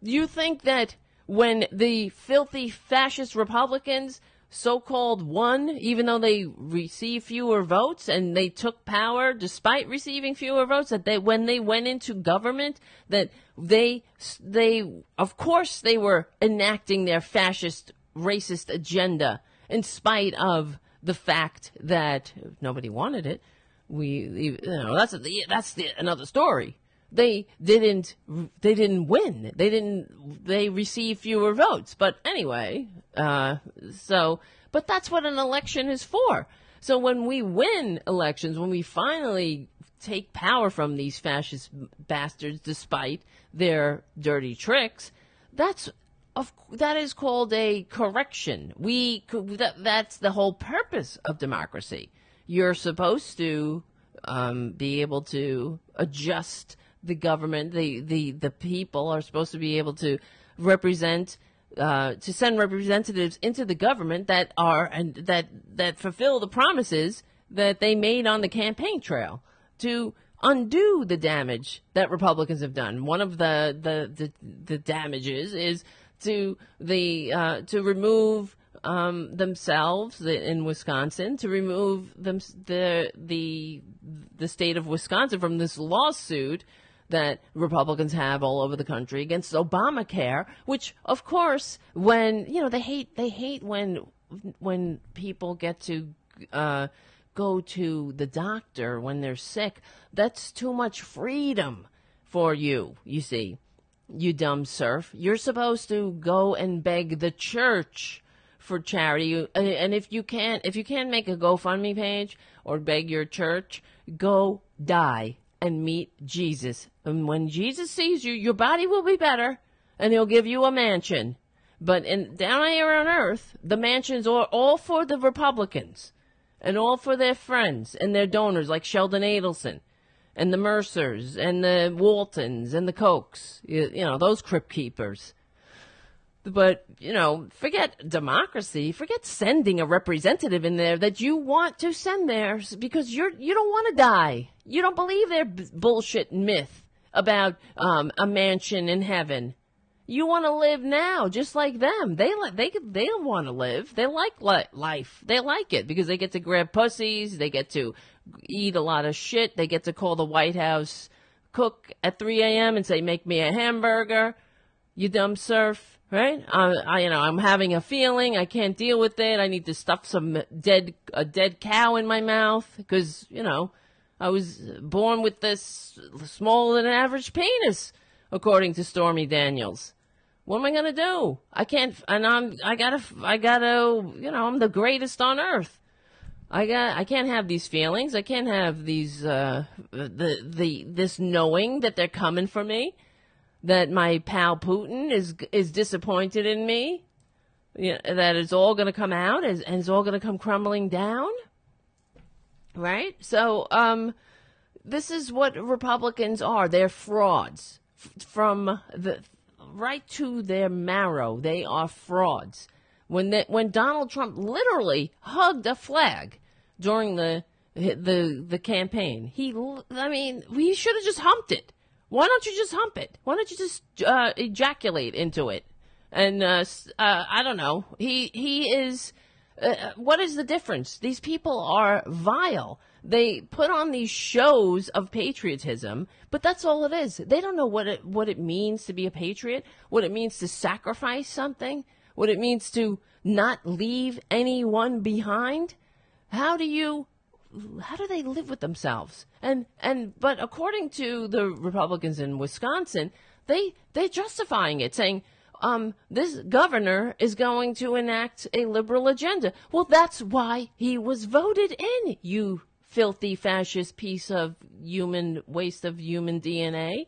You think that when the filthy fascist Republicans so-called won, even though they received fewer votes and they took power despite receiving fewer votes, that they, when they went into government, that they, they, of course they were enacting their fascist, racist agenda in spite of the fact that nobody wanted it. We, you know, that's the, that's the, another story. They didn't, they didn't win. They didn't, they received fewer votes. But anyway, uh, so, but that's what an election is for. So when we win elections, when we finally take power from these fascist bastards, despite their dirty tricks, that's of that is called a correction. We that, that's the whole purpose of democracy. You're supposed to um, be able to adjust the government. The the the people are supposed to be able to represent. Uh, to send representatives into the government that are and that that fulfill the promises that they made on the campaign trail to undo the damage that Republicans have done. One of the the the, the damages is to the uh, to remove um, themselves in Wisconsin to remove them the the the state of Wisconsin from this lawsuit that Republicans have all over the country against Obamacare, which of course when you know they hate they hate when when people get to uh, go to the doctor when they're sick. That's too much freedom for you, you see you dumb serf. You're supposed to go and beg the church for charity. And if you can't, if you can't make a GoFundMe page or beg your church, go die and meet Jesus. And when Jesus sees you, your body will be better, and He'll give you a mansion. But in down here on earth, the mansions are all for the Republicans and all for their friends and their donors, like Sheldon Adelson and the Mercers and the Waltons and the Kochs, you, you know, those crypt keepers. But, you know, forget democracy, forget sending a representative in there that you want to send there because you're, you don't want to die. You don't believe their b- bullshit myth about um, a mansion in heaven. You want to live now, just like them. They they they want to live. They like li- life. They like it because they get to grab pussies. They get to eat a lot of shit. They get to call the White House cook at 3 a.m. and say, "Make me a hamburger." You dumb serf, right? I, I, you know, I'm having a feeling. I can't deal with it. I need to stuff some dead a dead cow in my mouth because you know I was born with this smaller than average penis, according to Stormy Daniels. What am I gonna do? I can't, and I'm, I gotta, I gotta, you know, I'm the greatest on earth. I got I can't have these feelings. I can't have these uh, the the this knowing that they're coming for me, that my pal Putin is is disappointed in me, you know, that it's all going to come out and it's all going to come crumbling down. Right? So um this is what Republicans are. They're frauds from the right to their marrow. They are frauds. When they, when Donald Trump literally hugged a flag during the the the campaign. He, I mean, we should have just humped it. Why don't you just hump it? Why don't you just uh, ejaculate into it? And uh, uh, I don't know. He he is. Uh, what is the difference? These people are vile. They put on these shows of patriotism, but that's all it is. They don't know what it what it means to be a patriot, what it means to sacrifice something, what it means to not leave anyone behind. How do you how do they live with themselves? And and but according to the Republicans in Wisconsin, they they justifying it, saying um, this governor is going to enact a liberal agenda. Well, that's why he was voted in. You filthy fascist piece of human waste of human DNA.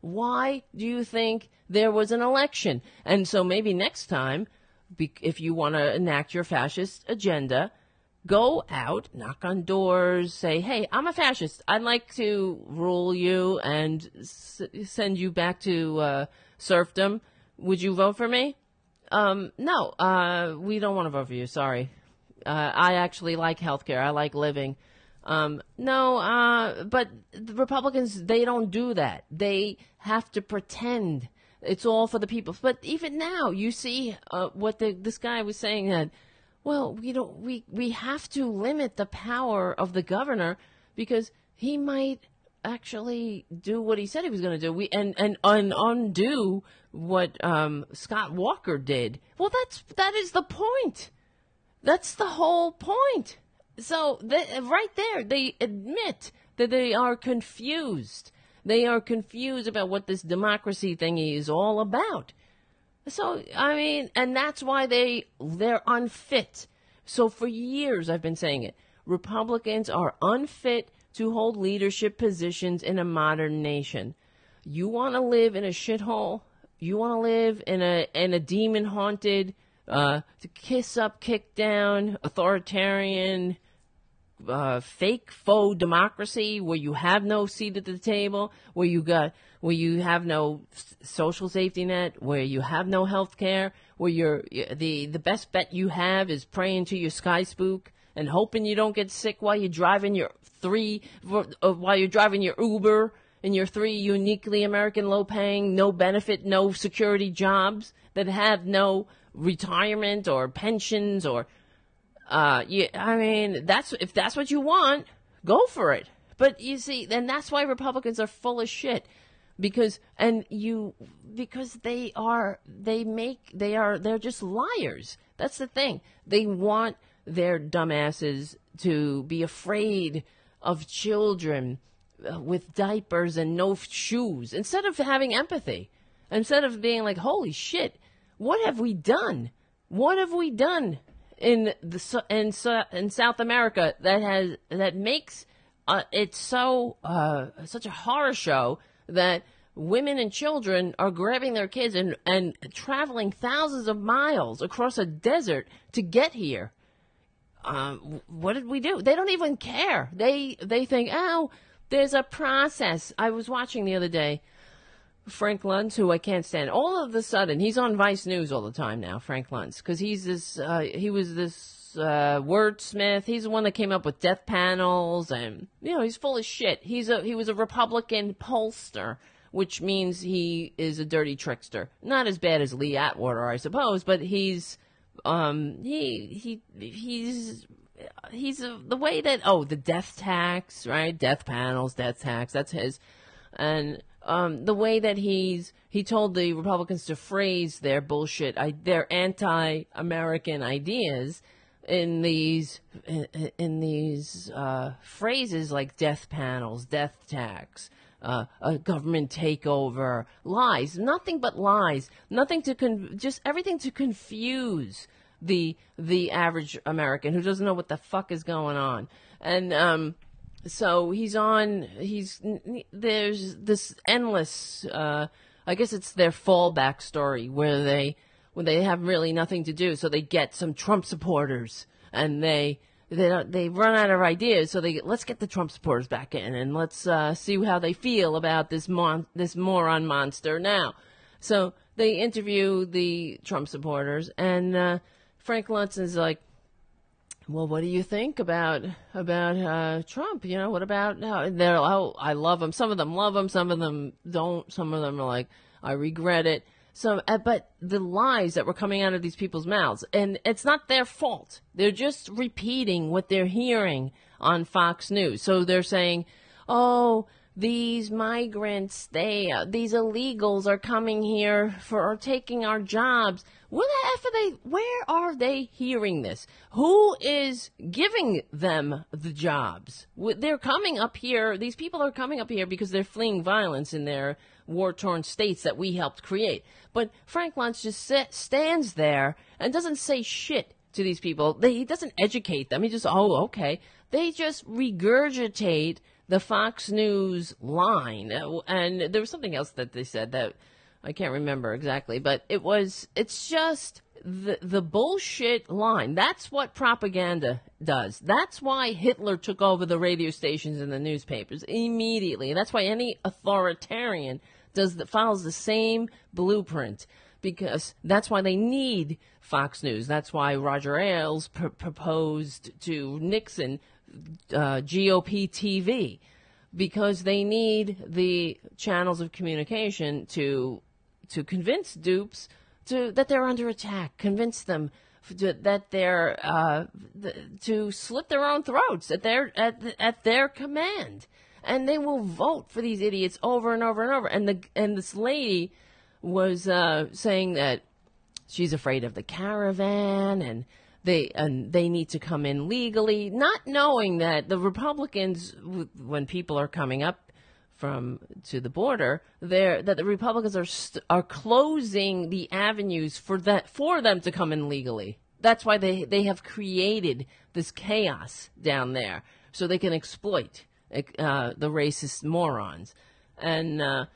Why do you think there was an election? And so maybe next time, if you want to enact your fascist agenda, go out, knock on doors, say, "Hey, I'm a fascist. I'd like to rule you and s- send you back to uh, serfdom. Would you vote for me?" Um, no, uh, we don't want to vote for you. Sorry. Uh, I actually like healthcare. I like living. Um, no, uh, but the Republicans, they don't do that. They have to pretend it's all for the people. But even now, you see uh, what the, this guy was saying that well, we don't we we have to limit the power of the governor because he might actually do what he said he was going to do. We and and un, undo what um, Scott Walker did. Well, that's that is the point. That's the whole point. So right there, they admit that they are confused. They are confused about what this democracy thingy is all about. So I mean, and that's why they they're unfit. So for years I've been saying it. Republicans are unfit to hold leadership positions in a modern nation. You want to live in a shithole? You want to live in a in a demon haunted, uh, kiss up, kick down, authoritarian, uh, fake faux democracy where you have no seat at the table, where you got where you have no social safety net, where you have no health care, where you're the the best bet you have is praying to your sky spook and hoping you don't get sick while you're driving your three uh, while you're driving your Uber in your three uniquely American low paying, no benefit, no security jobs that have no retirement or pensions or uh, yeah, I mean, that's if that's what you want, go for it. But you see, then that's why Republicans are full of shit because and you because they are they make they are they're just liars. That's the thing. They want their dumbasses to be afraid of children uh, with diapers and no shoes instead of having empathy. Instead of being like, "Holy shit, what have we done? What have we done in the in in South America that has that makes uh, it so uh, such a horror show that women and children are grabbing their kids and and traveling thousands of miles across a desert to get here. Um, what did we do? They don't even care. They they think, oh, there's a process. I was watching the other day Frank Luntz, who I can't stand. All of a sudden, he's on Vice News all the time now, Frank Luntz, because he's this, uh, he was this uh, wordsmith. He's the one that came up with death panels, and you know, he's full of shit. He's a he was a Republican pollster, which means he is a dirty trickster. Not as bad as Lee Atwater, I suppose, but he's um he he he's he's a, the way that oh the death tax right death panels death tax that's his and um, the way that he's he told the Republicans to phrase their bullshit, I, their anti-American ideas in these in, these uh, phrases like death panels, death tax, uh, a government takeover, lies, nothing but lies, nothing to con- just everything to confuse the the average American who doesn't know what the fuck is going on, and um, so he's on he's there's this endless uh, i guess it's their fallback story where they when they have really nothing to do so they get some trump supporters and they they they run out of ideas so they let's get the trump supporters back in and let's uh, see how they feel about this mon- this moron monster now so they interview the trump supporters and uh, frank luntz is like well, what do you think about about uh, Trump? You know, what about now? They're oh, I love him. Some of them love him. Some of them don't. Some of them are like, I regret it. So, uh, but the lies that were coming out of these people's mouths, and it's not their fault. They're just repeating what they're hearing on Fox News. So they're saying, oh, these migrants, they, uh, these illegals are coming here for are taking our jobs. Where the f are they? Where are they hearing this? Who is giving them the jobs? They're coming up here. These people are coming up here because they're fleeing violence in their war-torn states that we helped create. But Frank Luntz just sit, stands there and doesn't say shit to these people. They, he doesn't educate them. He just, oh, okay. They just regurgitate the Fox News line. Uh, and there was something else that they said that I can't remember exactly, but it was, it's just the, the bullshit line. That's what propaganda does. That's why Hitler took over the radio stations and the newspapers immediately. That's why any authoritarian does the, follows the same blueprint because that's why they need Fox News. That's why Roger Ailes pr- proposed to Nixon uh, GOP TV because they need the channels of communication to to convince dupes to that they're under attack, convince them that they're uh, to slit their own throats at their at at their command, and they will vote for these idiots over and over and over. And the and this lady was uh, saying that she's afraid of the caravan and they and they need to come in legally, not knowing that the Republicans, when people are coming up from to the border, there that the Republicans are st- are closing the avenues for that for them to come in legally. That's why they they have created this chaos down there so they can exploit uh, the racist morons and. Uh,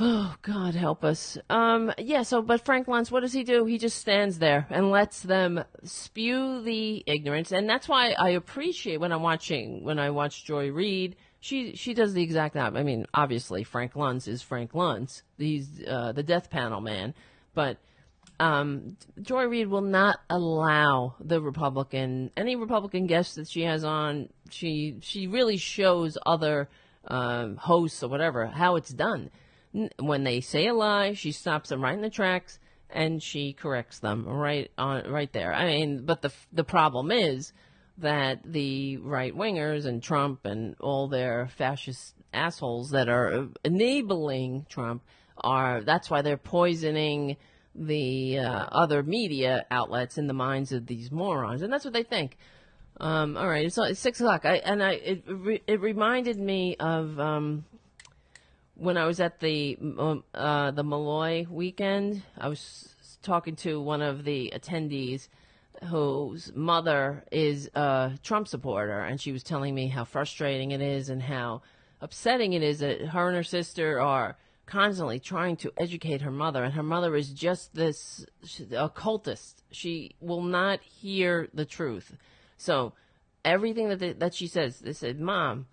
Oh, God help us. Um, yeah, so, but Frank Luntz, what does he do? He just stands there and lets them spew the ignorance. And that's why I appreciate when I'm watching, when I watch Joy Reid, she, she does the exact, I mean, obviously Frank Luntz is Frank Luntz. He's, uh, the death panel man. But, um, Joy Reid will not allow the Republican, any Republican guests that she has on, she, she really shows other, um, hosts or whatever how it's done when they say a lie, she stops them right in the tracks and she corrects them right on right there. I mean, but the the problem is that the right wingers and Trump and all their fascist assholes that are enabling Trump are that's why they're poisoning the uh, other media outlets in the minds of these morons, and that's what they think. Um, all right, it's, it's six o'clock. I, and I it it reminded me of um, when I was at the um, uh, the Malloy weekend, I was talking to one of the attendees whose mother is a Trump supporter, and she was telling me how frustrating it is and how upsetting it is that her and her sister are constantly trying to educate her mother, and her mother is just this occultist. She will not hear the truth. So everything that they, that she says, they said, "Mom."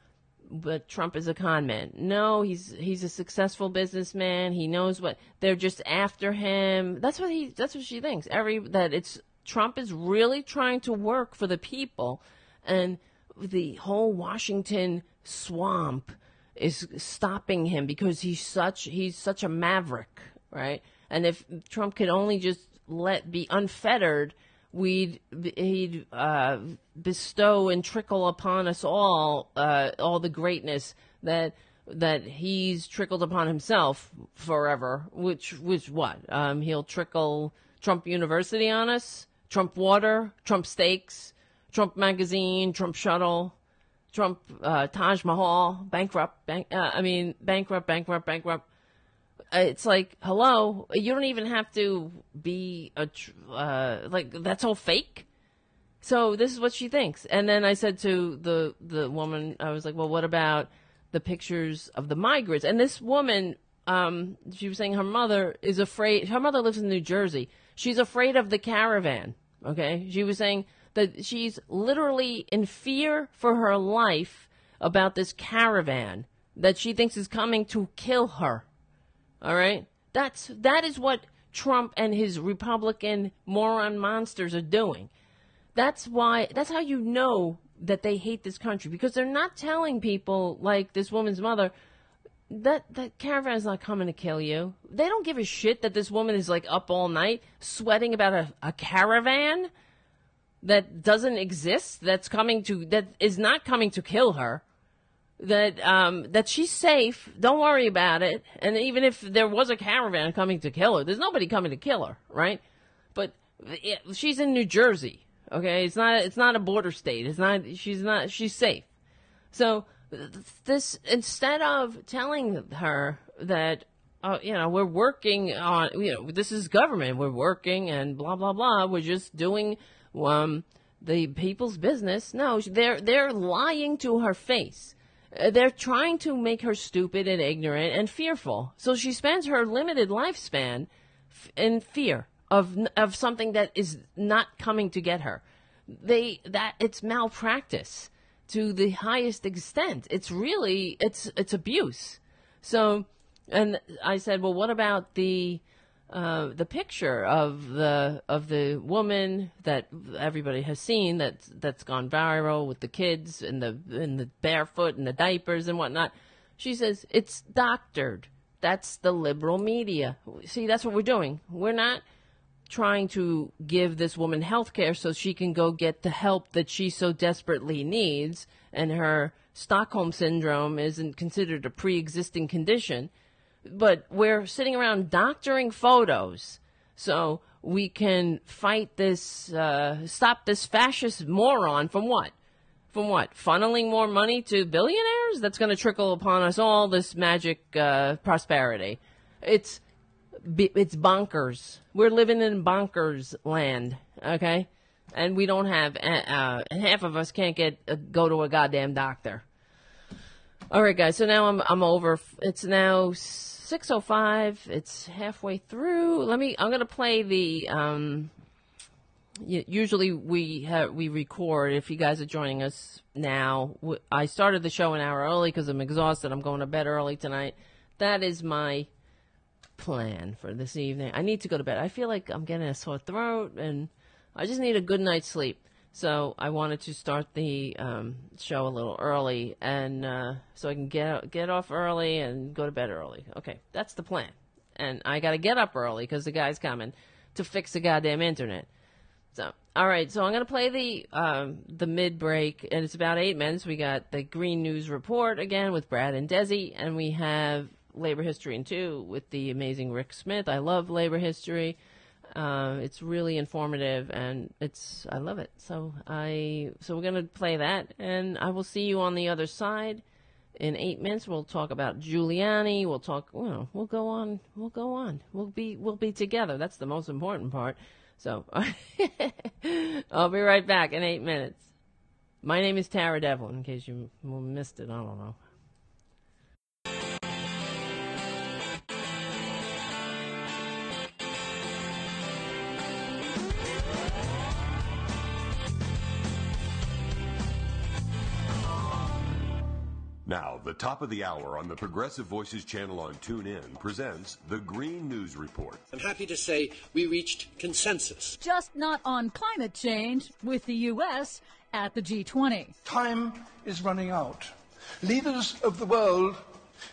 but Trump is a con man. No, he's he's a successful businessman. He knows what they're just after him. That's what he that's what she thinks. Every that it's Trump is really trying to work for the people and the whole Washington swamp is stopping him because he's such he's such a maverick, right? And if Trump could only just let be unfettered we'd he'd uh, bestow and trickle upon us all uh, all the greatness that that he's trickled upon himself forever. Which which what? Um, he'll trickle Trump University on us, Trump water, Trump steaks, Trump magazine, Trump shuttle. Trump, uh, Taj Mahal, bankrupt, bank, uh, I mean, bankrupt, bankrupt, bankrupt it's like, hello, you don't even have to be a, uh, like, that's all fake. So this is what she thinks. And then I said to the, the woman, I was like, well, what about the pictures of the migrants? And this woman, um, she was saying her mother is afraid, her mother lives in New Jersey. She's afraid of the caravan. Okay. She was saying that she's literally in fear for her life about this caravan that she thinks is coming to kill her. All right? That's that is what Trump and his Republican moron monsters are doing. That's why that's how you know that they hate this country because they're not telling people like this woman's mother that that caravan's not coming to kill you. They don't give a shit that this woman is like up all night sweating about a, a caravan that doesn't exist that's coming to that is not coming to kill her that um, that she's safe. Don't worry about it. And even if there was a caravan coming to kill her, there's nobody coming to kill her, right? But it, she's in New Jersey. Okay, it's not it's not a border state. It's not. She's not. She's safe. So this instead of telling her that uh, you know we're working on you know this is government we're working and blah blah blah we're just doing um the people's business no they're they're lying to her face uh, they're trying to make her stupid and ignorant and fearful. So she spends her limited lifespan in fear of of something that is not coming to get her. They that it's malpractice to the highest extent. It's really it's it's abuse. So and I said, "Well, what about the uh, the picture of the of the woman that everybody has seen that's that's gone viral with the kids and the and the barefoot and the diapers and whatnot. She says it's doctored. That's the liberal media. See, that's what we're doing. We're not trying to give this woman health care so she can go get the help that she so desperately needs and her Stockholm syndrome isn't considered a pre-existing condition but we're sitting around doctoring photos. So we can fight this, uh, stop this fascist moron from what? From what? Funneling more money to billionaires? That's going to trickle upon us all this magic uh, prosperity. It's it's bonkers. We're living in bonkers land, okay? And we don't have, uh, uh half of us can't get uh, go to a goddamn doctor. All right, guys. So now I'm I'm over. It's now 6:05. It's halfway through. Let me. I'm gonna play the. Um, usually we have we record. If you guys are joining us now, I started the show an hour early because I'm exhausted. I'm going to bed early tonight. That is my plan for this evening. I need to go to bed. I feel like I'm getting a sore throat, and I just need a good night's sleep. So I wanted to start the um, show a little early, and uh, so I can get get off early and go to bed early. Okay, that's the plan. And I got to get up early because the guy's coming to fix the goddamn internet. So all right, so I'm gonna play the um, the mid break, and it's about eight minutes. We got the Green News Report again with Brad and Desi, and we have labor history in two with the amazing Rick Smith. I love labor history. Uh, it's really informative and it's I love it. So I so we're gonna play that and I will see you on the other side in eight minutes. We'll talk about Giuliani. We'll talk. Well, we'll go on. We'll go on. We'll be we'll be together. That's the most important part. So I'll be right back in eight minutes. My name is Tara Devlin. In case you missed it, I don't know. The top of the hour on the Progressive Voices channel on TuneIn presents the Green News Report. I'm happy to say we reached consensus. Just not on climate change with the U.S. at the G20. Time is running out. Leaders of the world,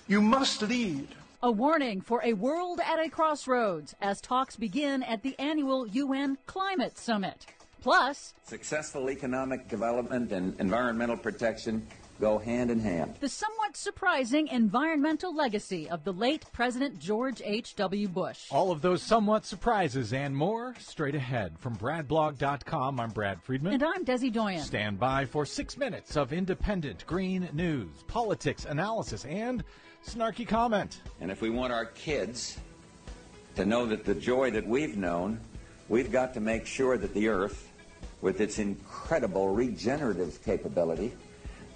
you must lead. A warning for a world at a crossroads as talks begin at the annual UN Climate Summit. Plus, successful economic development and environmental protection go hand in hand. The somewhat surprising environmental legacy of the late President George H.W. Bush. All of those somewhat surprises and more straight ahead. From BradBlog.com, I'm Brad Friedman. And I'm Desi Doyen. Stand by for six minutes of independent green news, politics, analysis, and snarky comment. And if we want our kids to know that the joy that we've known, we've got to make sure that the Earth, with its incredible regenerative capability,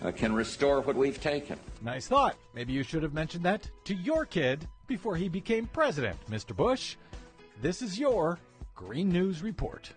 uh, can restore what we've taken. Nice thought. Maybe you should have mentioned that to your kid before he became president, Mr. Bush. This is your Green News Report.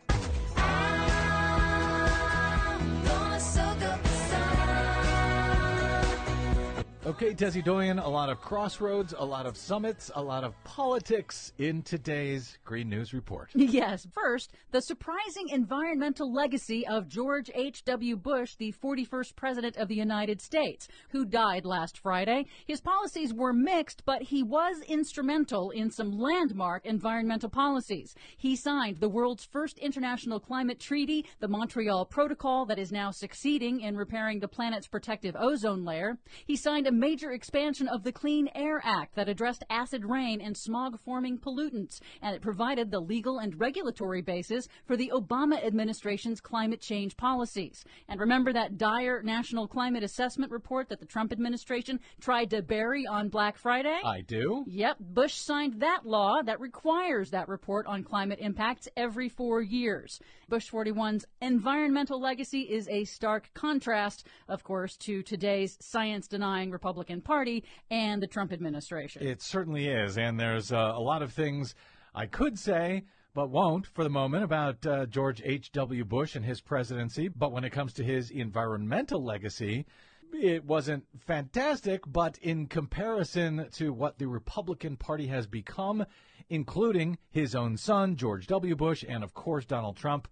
Okay, Desi Doyen, a lot of crossroads, a lot of summits, a lot of politics in today's Green News Report. Yes. First, the surprising environmental legacy of George H.W. Bush, the 41st President of the United States, who died last Friday. His policies were mixed, but he was instrumental in some landmark environmental policies. He signed the world's first international climate treaty, the Montreal Protocol, that is now succeeding in repairing the planet's protective ozone layer. He signed a major expansion of the Clean Air Act that addressed acid rain and smog forming pollutants, and it provided the legal and regulatory basis for the Obama administration's climate change policies. And remember that dire national climate assessment report that the Trump administration tried to bury on Black Friday? I do. Yep, Bush signed that law that requires that report on climate impacts every four years. Bush 41's environmental legacy is a stark contrast, of course, to today's science denying Republican Party and the Trump administration. It certainly is. And there's uh, a lot of things I could say but won't for the moment about uh, George H.W. Bush and his presidency. But when it comes to his environmental legacy, it wasn't fantastic, but in comparison to what the Republican Party has become, including his own son, George W. Bush, and of course Donald Trump,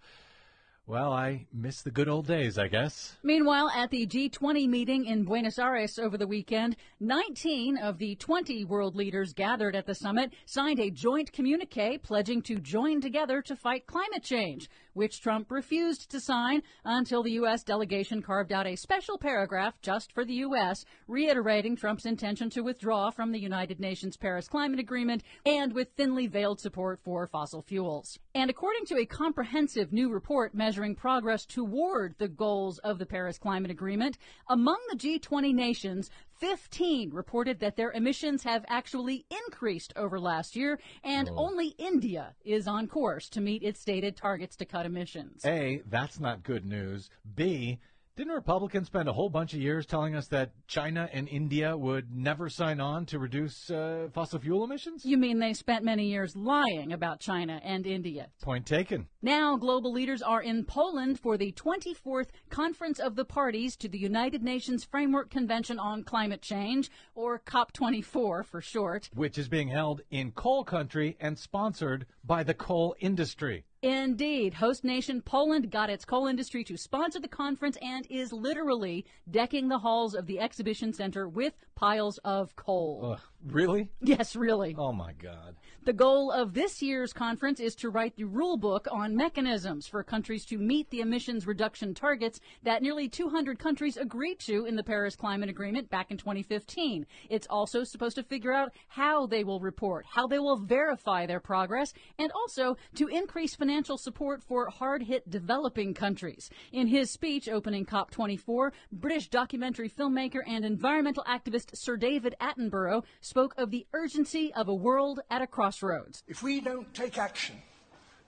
Well, I miss the good old days, I guess. Meanwhile, at the G20 meeting in Buenos Aires over the weekend, 19 of the 20 world leaders gathered at the summit signed a joint communique pledging to join together to fight climate change, which Trump refused to sign until the U.S. delegation carved out a special paragraph just for the U.S., reiterating Trump's intention to withdraw from the United Nations Paris Climate Agreement and with thinly veiled support for fossil fuels. And according to a comprehensive new report measuring progress toward the goals of the Paris Climate Agreement, among the G20 nations, 15 reported that their emissions have actually increased over last year, and Oh. only India is on course to meet its stated targets to cut emissions. A, that's not good news. B, didn't Republicans spend a whole bunch of years telling us that China and India would never sign on to reduce uh, fossil fuel emissions? You mean they spent many years lying about China and India? Point taken. Now, global leaders are in Poland for the 24th Conference of the Parties to the United Nations Framework Convention on Climate Change, or COP24 for short. Which is being held in coal country and sponsored by the coal industry. Indeed, host nation Poland got its coal industry to sponsor the conference and is literally decking the halls of the exhibition center with piles of coal. Ugh, really? Yes, really. Oh my God. The goal of this year's conference is to write the rule book on mechanisms for countries to meet the emissions reduction targets that nearly 200 countries agreed to in the Paris Climate Agreement back in 2015. It's also supposed to figure out how they will report, how they will verify their progress, and also to increase financial support for hard hit developing countries. In his speech opening COP24, British documentary filmmaker and environmental activist Sir David Attenborough spoke of the urgency of a world at a crossroads. If we don't take action,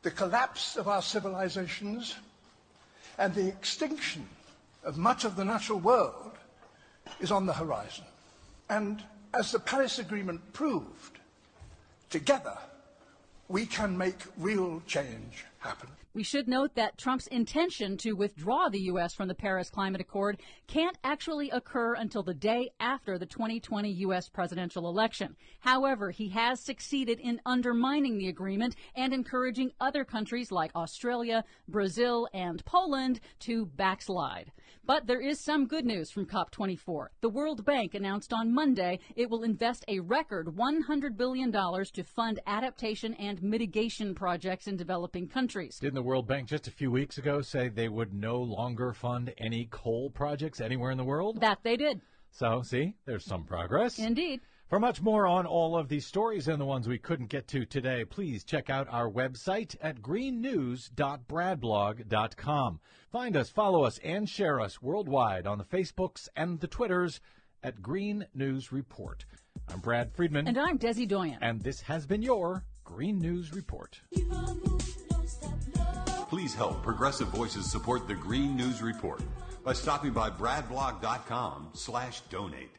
the collapse of our civilizations and the extinction of much of the natural world is on the horizon. And as the Paris Agreement proved, together we can make real change happen. We should note that Trump's intention to withdraw the U.S. from the Paris Climate Accord can't actually occur until the day after the 2020 U.S. presidential election. However, he has succeeded in undermining the agreement and encouraging other countries like Australia, Brazil, and Poland to backslide. But there is some good news from COP24. The World Bank announced on Monday it will invest a record $100 billion to fund adaptation and mitigation projects in developing countries. Didn't the World Bank just a few weeks ago say they would no longer fund any coal projects anywhere in the world? That they did. So, see, there's some progress. Indeed. For much more on all of these stories and the ones we couldn't get to today, please check out our website at greennews.bradblog.com. Find us, follow us, and share us worldwide on the Facebooks and the Twitters at Green News Report. I'm Brad Friedman. And I'm Desi Doyen. And this has been your Green News Report. Please help Progressive Voices support the Green News Report by stopping by bradblog.com slash donate.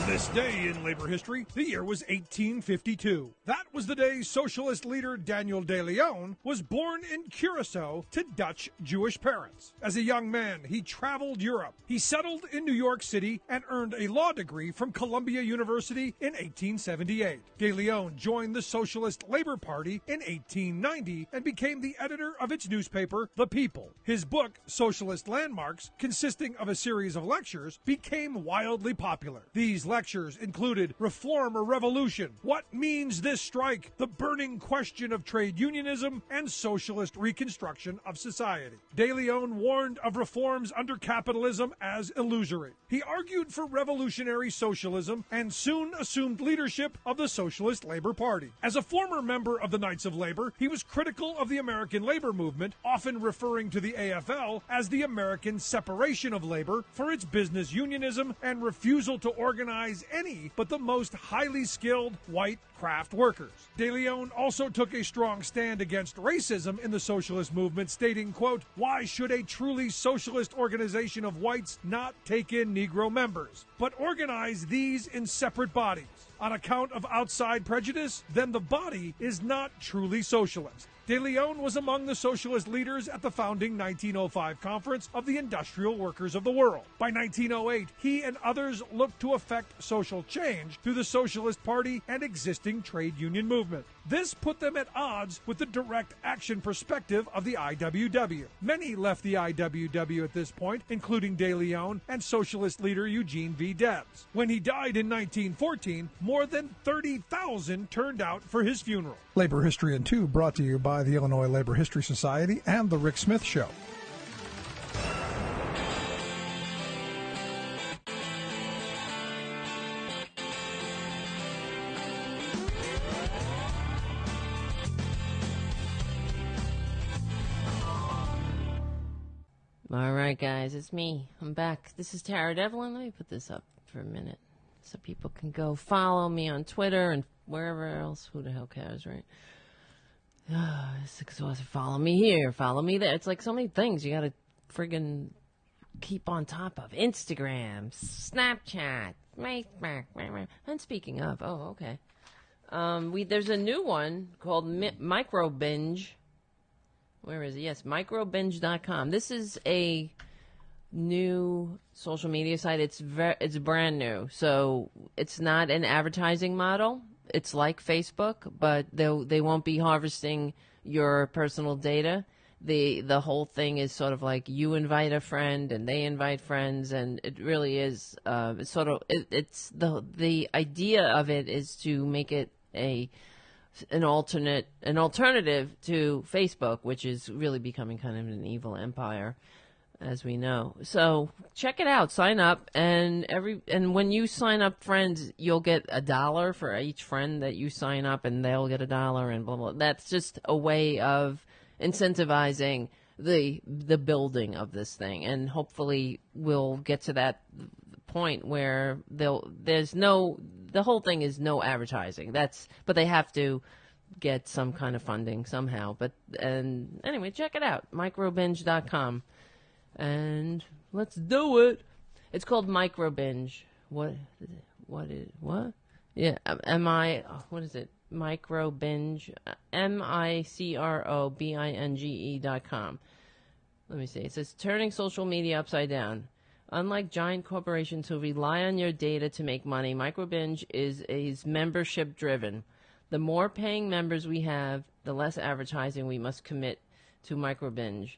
On this day in labor history, the year was 1852. That was the day socialist leader Daniel De Leon was born in Curacao to Dutch Jewish parents. As a young man, he traveled Europe. He settled in New York City and earned a law degree from Columbia University in 1878. De Leon joined the Socialist Labor Party in 1890 and became the editor of its newspaper, The People. His book, Socialist Landmarks, consisting of a series of lectures, became wildly popular. These lectures included Reform or Revolution, What Means This Strike, The Burning Question of Trade Unionism, and Socialist Reconstruction of Society. De Leon warned of reforms under capitalism as illusory. He argued for revolutionary socialism and soon assumed leadership of the Socialist Labor Party. As a former member of the Knights of Labor, he was critical of the American labor movement, often referring to the AFL as the American separation of labor for its business unionism and refusal to organize any but the most highly skilled white craft workers. De Leon also took a strong stand against racism in the socialist movement, stating, quote, Why should a truly socialist organization of whites not take in Negro members, but organize these in separate bodies? on account of outside prejudice, then the body is not truly socialist. De Leon was among the socialist leaders at the founding 1905 Conference of the Industrial Workers of the World. By 1908, he and others looked to effect social change through the Socialist Party and existing trade union movement. This put them at odds with the direct action perspective of the IWW. Many left the IWW at this point, including De Leon and socialist leader Eugene V. Debs. When he died in 1914, more than 30,000 turned out for his funeral. Labor History in Two brought to you by the Illinois Labor History Society and The Rick Smith Show. All right, guys, it's me. I'm back. This is Tara Devlin. Let me put this up for a minute so people can go follow me on Twitter and wherever else. Who the hell cares, right? Ah, it's exhausting. Follow me here. Follow me there. It's like so many things you got to friggin' keep on top of. Instagram, Snapchat. And speaking of, oh, okay. Um, we there's a new one called Mi- Micro Binge. Where is it? Yes, microbinge.com. This is a new social media site. It's very, it's brand new, so it's not an advertising model. It's like Facebook, but they they won't be harvesting your personal data. the The whole thing is sort of like you invite a friend and they invite friends, and it really is. Uh, it's sort of it, it's the the idea of it is to make it a an alternate an alternative to Facebook, which is really becoming kind of an evil empire, as we know. So check it out, sign up, and every and when you sign up friends, you'll get a dollar for each friend that you sign up, and they'll get a dollar, and blah blah. That's just a way of incentivizing the the building of this thing, and hopefully we'll get to that point where they'll there's no the whole thing is no advertising. That's but they have to get some kind of funding somehow. But and anyway, check it out, microbinge.com. And let's do it. It's called Microbinge. What what is what? Yeah, um, am I what is it? Microbinge M I C R O B I N G E dot com. Let me see. It says turning social media upside down. Unlike giant corporations who rely on your data to make money, Microbinge is is membership driven. The more paying members we have, the less advertising we must commit to Microbinge.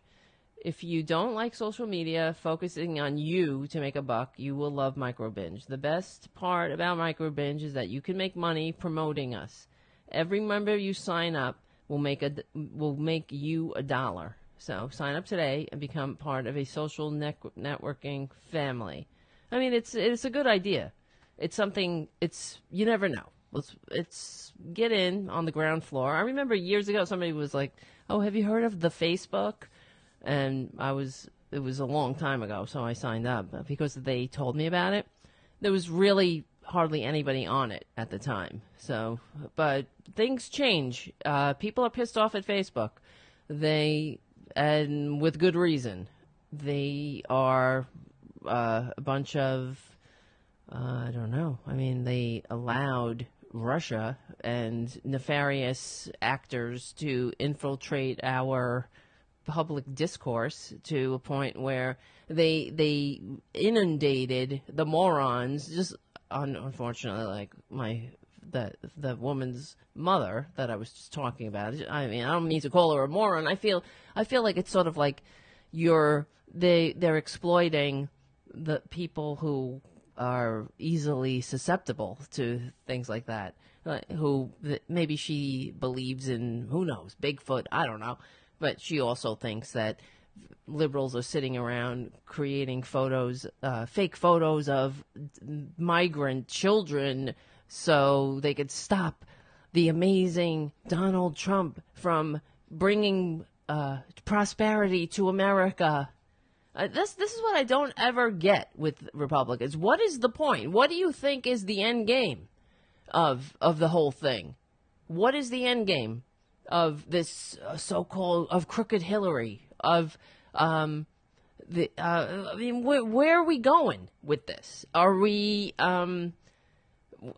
If you don't like social media focusing on you to make a buck, you will love Microbinge. The best part about Microbinge is that you can make money promoting us. Every member you sign up will make a will make you a dollar. So sign up today and become part of a social ne- networking family. I mean, it's it's a good idea. It's something. It's you never know. Let's it's get in on the ground floor. I remember years ago somebody was like, "Oh, have you heard of the Facebook?" And I was it was a long time ago, so I signed up because they told me about it. There was really hardly anybody on it at the time. So, but things change. Uh, people are pissed off at Facebook. They and with good reason. They are uh, a bunch of uh, I don't know. I mean, they allowed Russia and nefarious actors to infiltrate our public discourse to a point where they they inundated the morons just un- unfortunately like my the the woman's mother that I was just talking about. I mean, I don't mean to call her a moron. I feel I feel like it's sort of like you're they they're exploiting the people who are easily susceptible to things like that. Uh, who maybe she believes in who knows Bigfoot. I don't know, but she also thinks that liberals are sitting around creating photos, uh, fake photos of migrant children so they could stop the amazing Donald Trump from bringing uh, prosperity to America. Uh, this this is what I don't ever get with Republicans. What is the point? What do you think is the end game of of the whole thing? What is the end game of this uh, so-called of crooked Hillary of um, the? Uh, I mean, wh- where are we going with this? Are we um,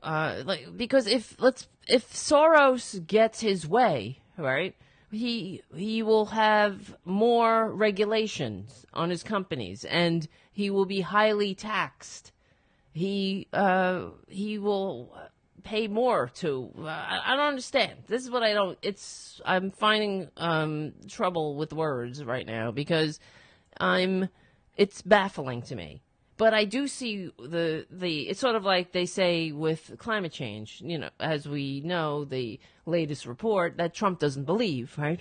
uh, like because if let's if Soros gets his way, right, he he will have more regulations on his companies, and he will be highly taxed. He uh, he will pay more to. Uh, I, I don't understand. This is what I don't. It's I'm finding um, trouble with words right now because I'm. It's baffling to me but I do see the the it's sort of like they say with climate change, you know, as we know the latest report that Trump doesn't believe, right?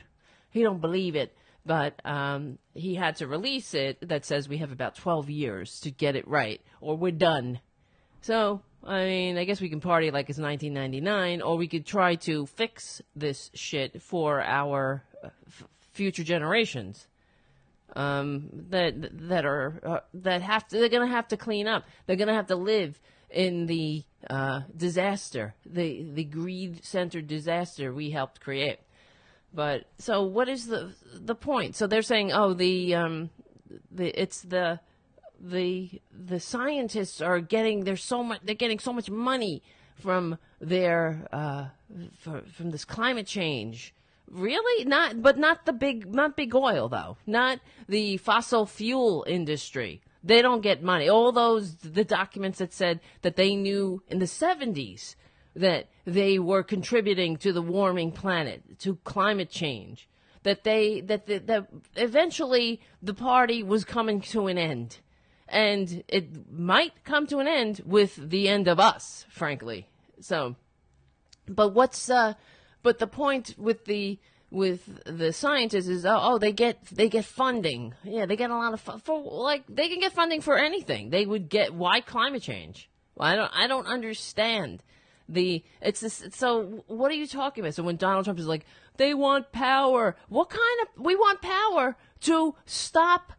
He don't believe it, but um, he had to release it that says we have about 12 years to get it right or we're done. So, I mean, I guess we can party like it's 1999 or we could try to fix this shit for our uh, f- future generations um, that that are uh, that have to they're to have to clean up. They're to have to live in the uh, disaster, the the greed centered disaster we helped create. But so what is the the point? So they're saying, oh, the um, the it's the the the scientists are getting there's so much they're getting so much money from their uh, for, from this climate change Really? Not but not the big not big oil though. Not the fossil fuel industry. They don't get money. All those the documents that said that they knew in the 70s that they were contributing to the warming planet, to climate change. That they that the, that eventually the party was coming to an end. And it might come to an end with the end of us, frankly. So but what's uh but the point with the with the scientists is oh, oh, they get they get funding. Yeah, they get a lot of fu- for like they can get funding for anything. They would get why climate change? Well, I don't I don't understand the it's this so what are you talking about? So when Donald Trump is like they want power. What kind of we want power to stop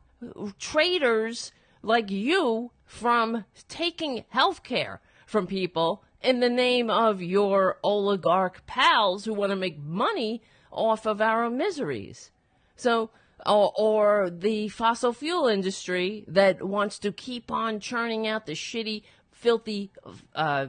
traitors like you from taking health care from people in the name of your oligarch pals who want to make money off of our miseries. So, or, or, the fossil fuel industry that wants to keep on churning out the shitty, filthy, uh,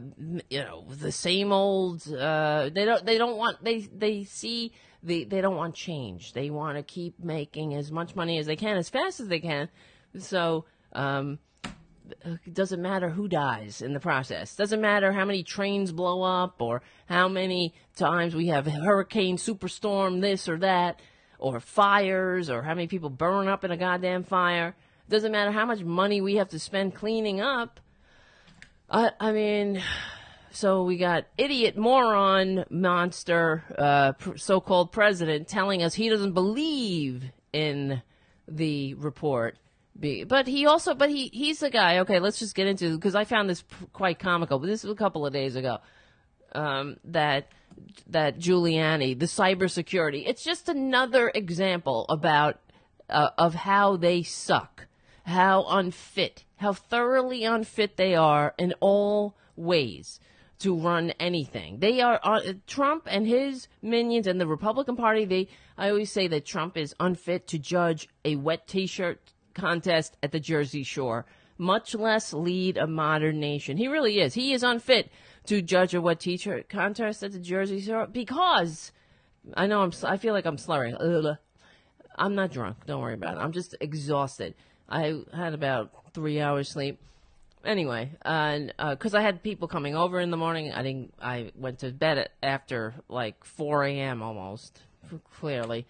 you know, the same old. Uh, they don't. They don't want. They they see. They, they don't want change. They want to keep making as much money as they can, as fast as they can. So, um, it doesn't matter who dies in the process. Doesn't matter how many trains blow up or how many times we have hurricane, superstorm, this or that, or fires, or how many people burn up in a goddamn fire. Doesn't matter how much money we have to spend cleaning up. I, I mean, so we got idiot, moron, monster, uh, so-called president telling us he doesn't believe in the report be. But he also, but he he's the guy. Okay, let's just get into because I found this p- quite comical. But this was a couple of days ago. Um, that that Giuliani, the cybersecurity. It's just another example about uh, of how they suck, how unfit, how thoroughly unfit they are in all ways to run anything. They are uh, Trump and his minions and the Republican Party. They I always say that Trump is unfit to judge a wet T-shirt contest at the Jersey Shore, much less lead a modern nation. He really is. He is unfit to judge a what t-shirt contest at the Jersey Shore because I know I'm. I feel like I'm slurring. I'm not drunk. Don't worry about it. I'm just exhausted. I had about three hours sleep. Anyway, and because uh, I had people coming over in the morning, I didn't. I went to bed after like 4 a.m. almost. Clearly,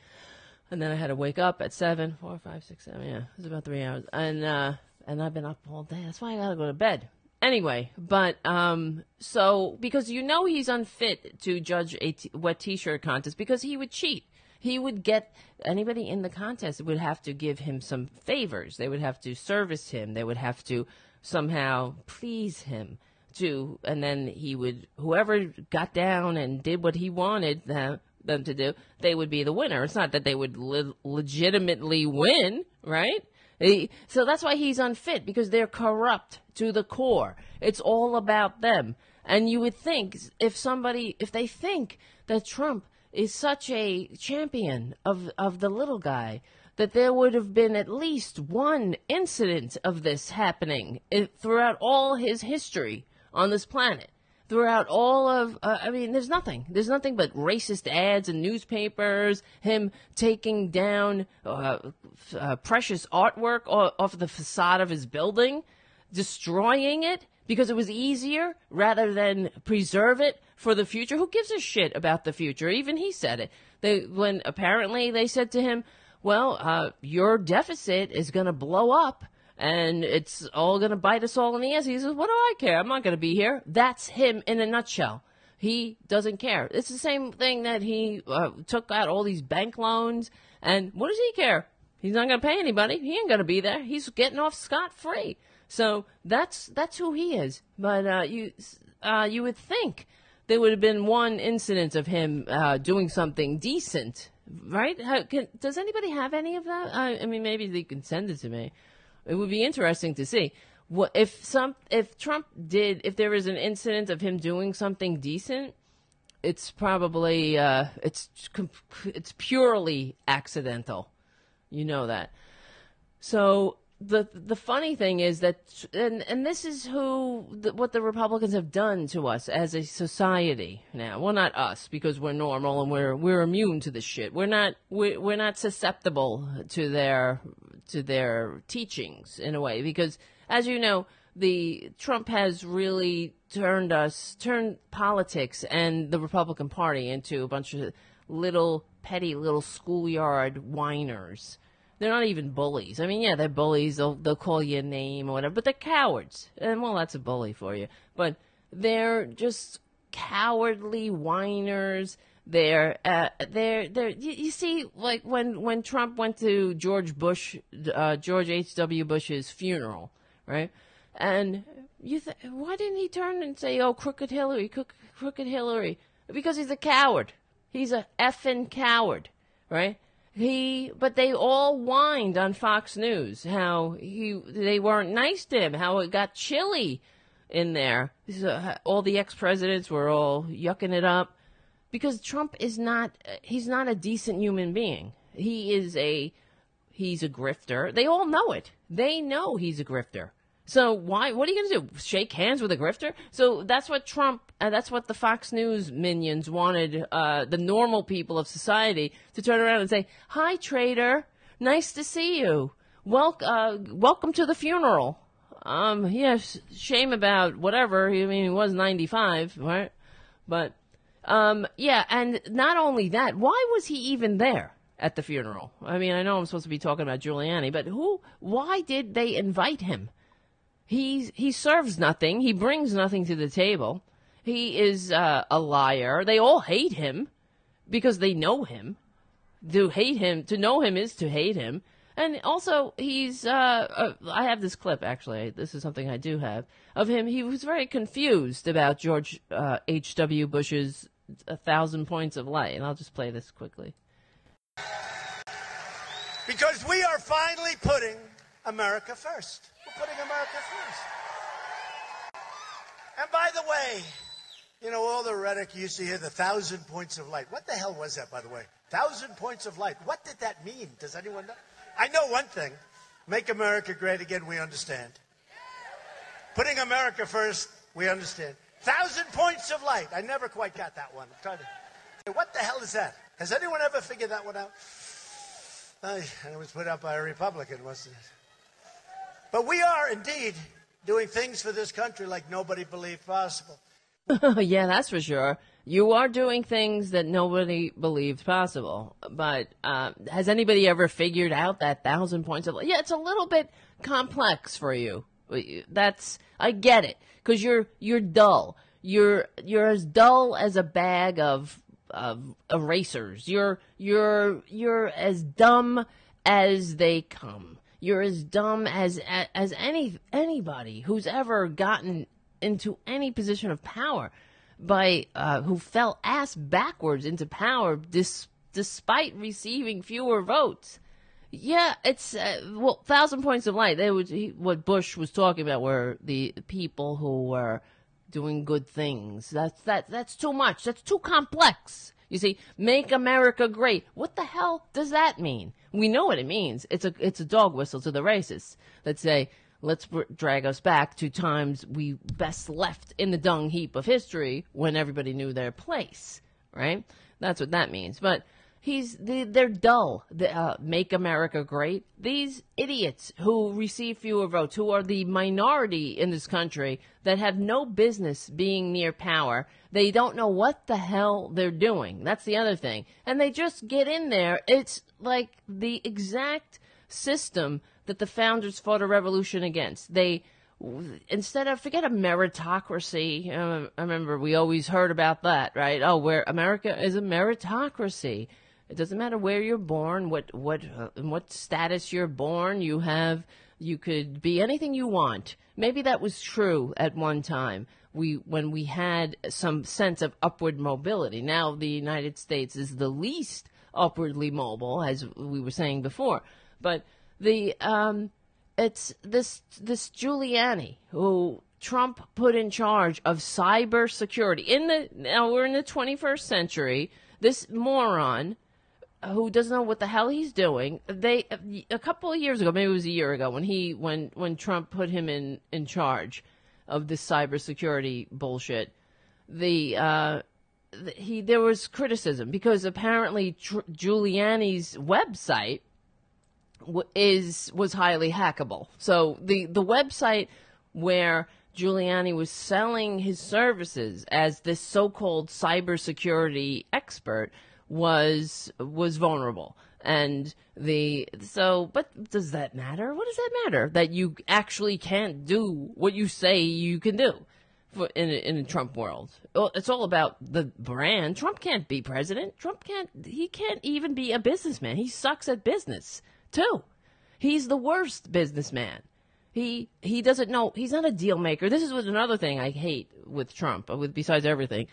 and then I had to wake up at seven, four, five, six, seven. Yeah, it was about three hours, and uh, and I've been up all day. That's why I gotta go to bed. Anyway, but um, so because you know he's unfit to judge a t- wet T-shirt contest because he would cheat. He would get anybody in the contest would have to give him some favors. They would have to service him. They would have to somehow please him to, and then he would whoever got down and did what he wanted them them to do, they would be the winner. It's not that they would le- legitimately win, right? So that's why he's unfit because they're corrupt to the core. It's all about them. And you would think if somebody, if they think that Trump is such a champion of, of the little guy, that there would have been at least one incident of this happening eh, throughout all his history on this planet. Throughout all of, uh, I mean, there's nothing. There's nothing but racist ads in newspapers, him taking down uh, uh, precious artwork off the facade of his building, destroying it because it was easier rather than preserve it for the future. Who gives a shit about the future? Even he said it. They, when apparently they said to him, well, uh, your deficit is going to blow up and it's all going to bite us all in the ass. He says, What do I care? I'm not going to be here. That's him in a nutshell. He doesn't care. It's the same thing that he uh, took out all these bank loans, and what does he care? He's not going to pay anybody. He ain't going to be there. He's getting off scot free. So that's that's who he is. But uh, you uh, you would think there would have been one incident of him uh, doing something decent, right? How, can, does anybody have any of that? I, I mean, maybe they can send it to me. It would be interesting to see what if some if Trump did if there was an incident of him doing something decent. It's probably uh, it's it's purely accidental, you know that. So the the funny thing is that and and this is who the, what the Republicans have done to us as a society now. Well, not us because we're normal and we're we're immune to this shit. We're not we're, we're not susceptible to their to their teachings in a way because as you know the Trump has really turned us turned politics and the Republican Party into a bunch of little petty little schoolyard whiners they're not even bullies. I mean, yeah, they're bullies. They'll they'll call you a name or whatever, but they're cowards. And well, that's a bully for you. But they're just cowardly whiners. They're uh, they're they're. You, you, see, like when when Trump went to George Bush, uh, George H. W. Bush's funeral, right? And you, th- why didn't he turn and say, "Oh, crooked Hillary, crooked Hillary"? Because he's a coward. He's a effing coward, right? He but they all whined on Fox News how he they weren't nice to him, how it got chilly in there. So, uh, all the ex presidents were all yucking it up because Trump is not uh, he's not a decent human being. He is a he's a grifter. They all know it. They know he's a grifter. So why? What are you going to do? Shake hands with a grifter? So that's what Trump. Uh, that's what the Fox News minions wanted. Uh, the normal people of society to turn around and say, "Hi, traitor. Nice to see you. Wel- uh, welcome to the funeral." Um, yes, shame about whatever. I mean, he was ninety-five, right? But, um, yeah, and not only that, why was he even there? At the funeral. I mean, I know I'm supposed to be talking about Giuliani, but who, why did they invite him? He he serves nothing. He brings nothing to the table. He is uh, a liar. They all hate him because they know him. To hate him, to know him is to hate him. And also, he's. Uh, uh, I have this clip actually. This is something I do have of him. He was very confused about George uh, H. W. Bush's "A Thousand Points of Light," and I'll just play this quickly. Because we are finally putting America first. We're putting America first. And by the way, you know, all the rhetoric you used to hear, the thousand points of light. What the hell was that, by the way? Thousand points of light. What did that mean? Does anyone know? I know one thing. Make America great again, we understand. Putting America first, we understand. Thousand points of light. I never quite got that one. I'm trying to. What the hell is that? Has anyone ever figured that one out? It was put out by a Republican, wasn't it? But we are indeed doing things for this country like nobody believed possible. yeah, that's for sure. You are doing things that nobody believed possible. But uh, has anybody ever figured out that thousand points of? Yeah, it's a little bit complex for you. That's I get it because you're you're dull. You're you're as dull as a bag of of erasers. You're you're you're as dumb as they come. You're as dumb as as any anybody who's ever gotten into any position of power by uh, who fell ass backwards into power dis, despite receiving fewer votes. Yeah, it's uh, well, thousand points of light. They would he, what Bush was talking about were the people who were doing good things. That's that that's too much. That's too complex. You see, make America great. What the hell does that mean? We know what it means. It's a it's a dog whistle to the racists that say, let's drag us back to times we best left in the dung heap of history when everybody knew their place, right? That's what that means. But he's they, they're dull. The, uh, make America great. These idiots who receive fewer votes, who are the minority in this country that have no business being near power, they don't know what the hell they're doing. That's the other thing, and they just get in there. It's like the exact system that the founders fought a revolution against. They instead of forget a meritocracy. Uh, I remember we always heard about that, right? Oh, where America is a meritocracy. It doesn't matter where you're born, what what uh, what status you're born. You have you could be anything you want. Maybe that was true at one time. We when we had some sense of upward mobility. Now the United States is the least upwardly mobile, as we were saying before. But the um, it's this this Giuliani who Trump put in charge of cyber security in the now we're in the 21st century. This moron who doesn't know what the hell he's doing. They a couple of years ago, maybe it was a year ago, when he when when Trump put him in in charge of this cybersecurity bullshit. The uh, he there was criticism because apparently Tr- Giuliani's website is was highly hackable. So the the website where Giuliani was selling his services as this so-called cybersecurity expert was was vulnerable. And the so but does that matter? What does that matter? That you actually can't do what you say you can do for, in a, in a Trump world. It's all about the brand. Trump can't be president. Trump can't he can't even be a businessman. He sucks at business too. He's the worst businessman. He he doesn't know. He's not a deal maker. This is another thing I hate with Trump. Uh, with besides everything,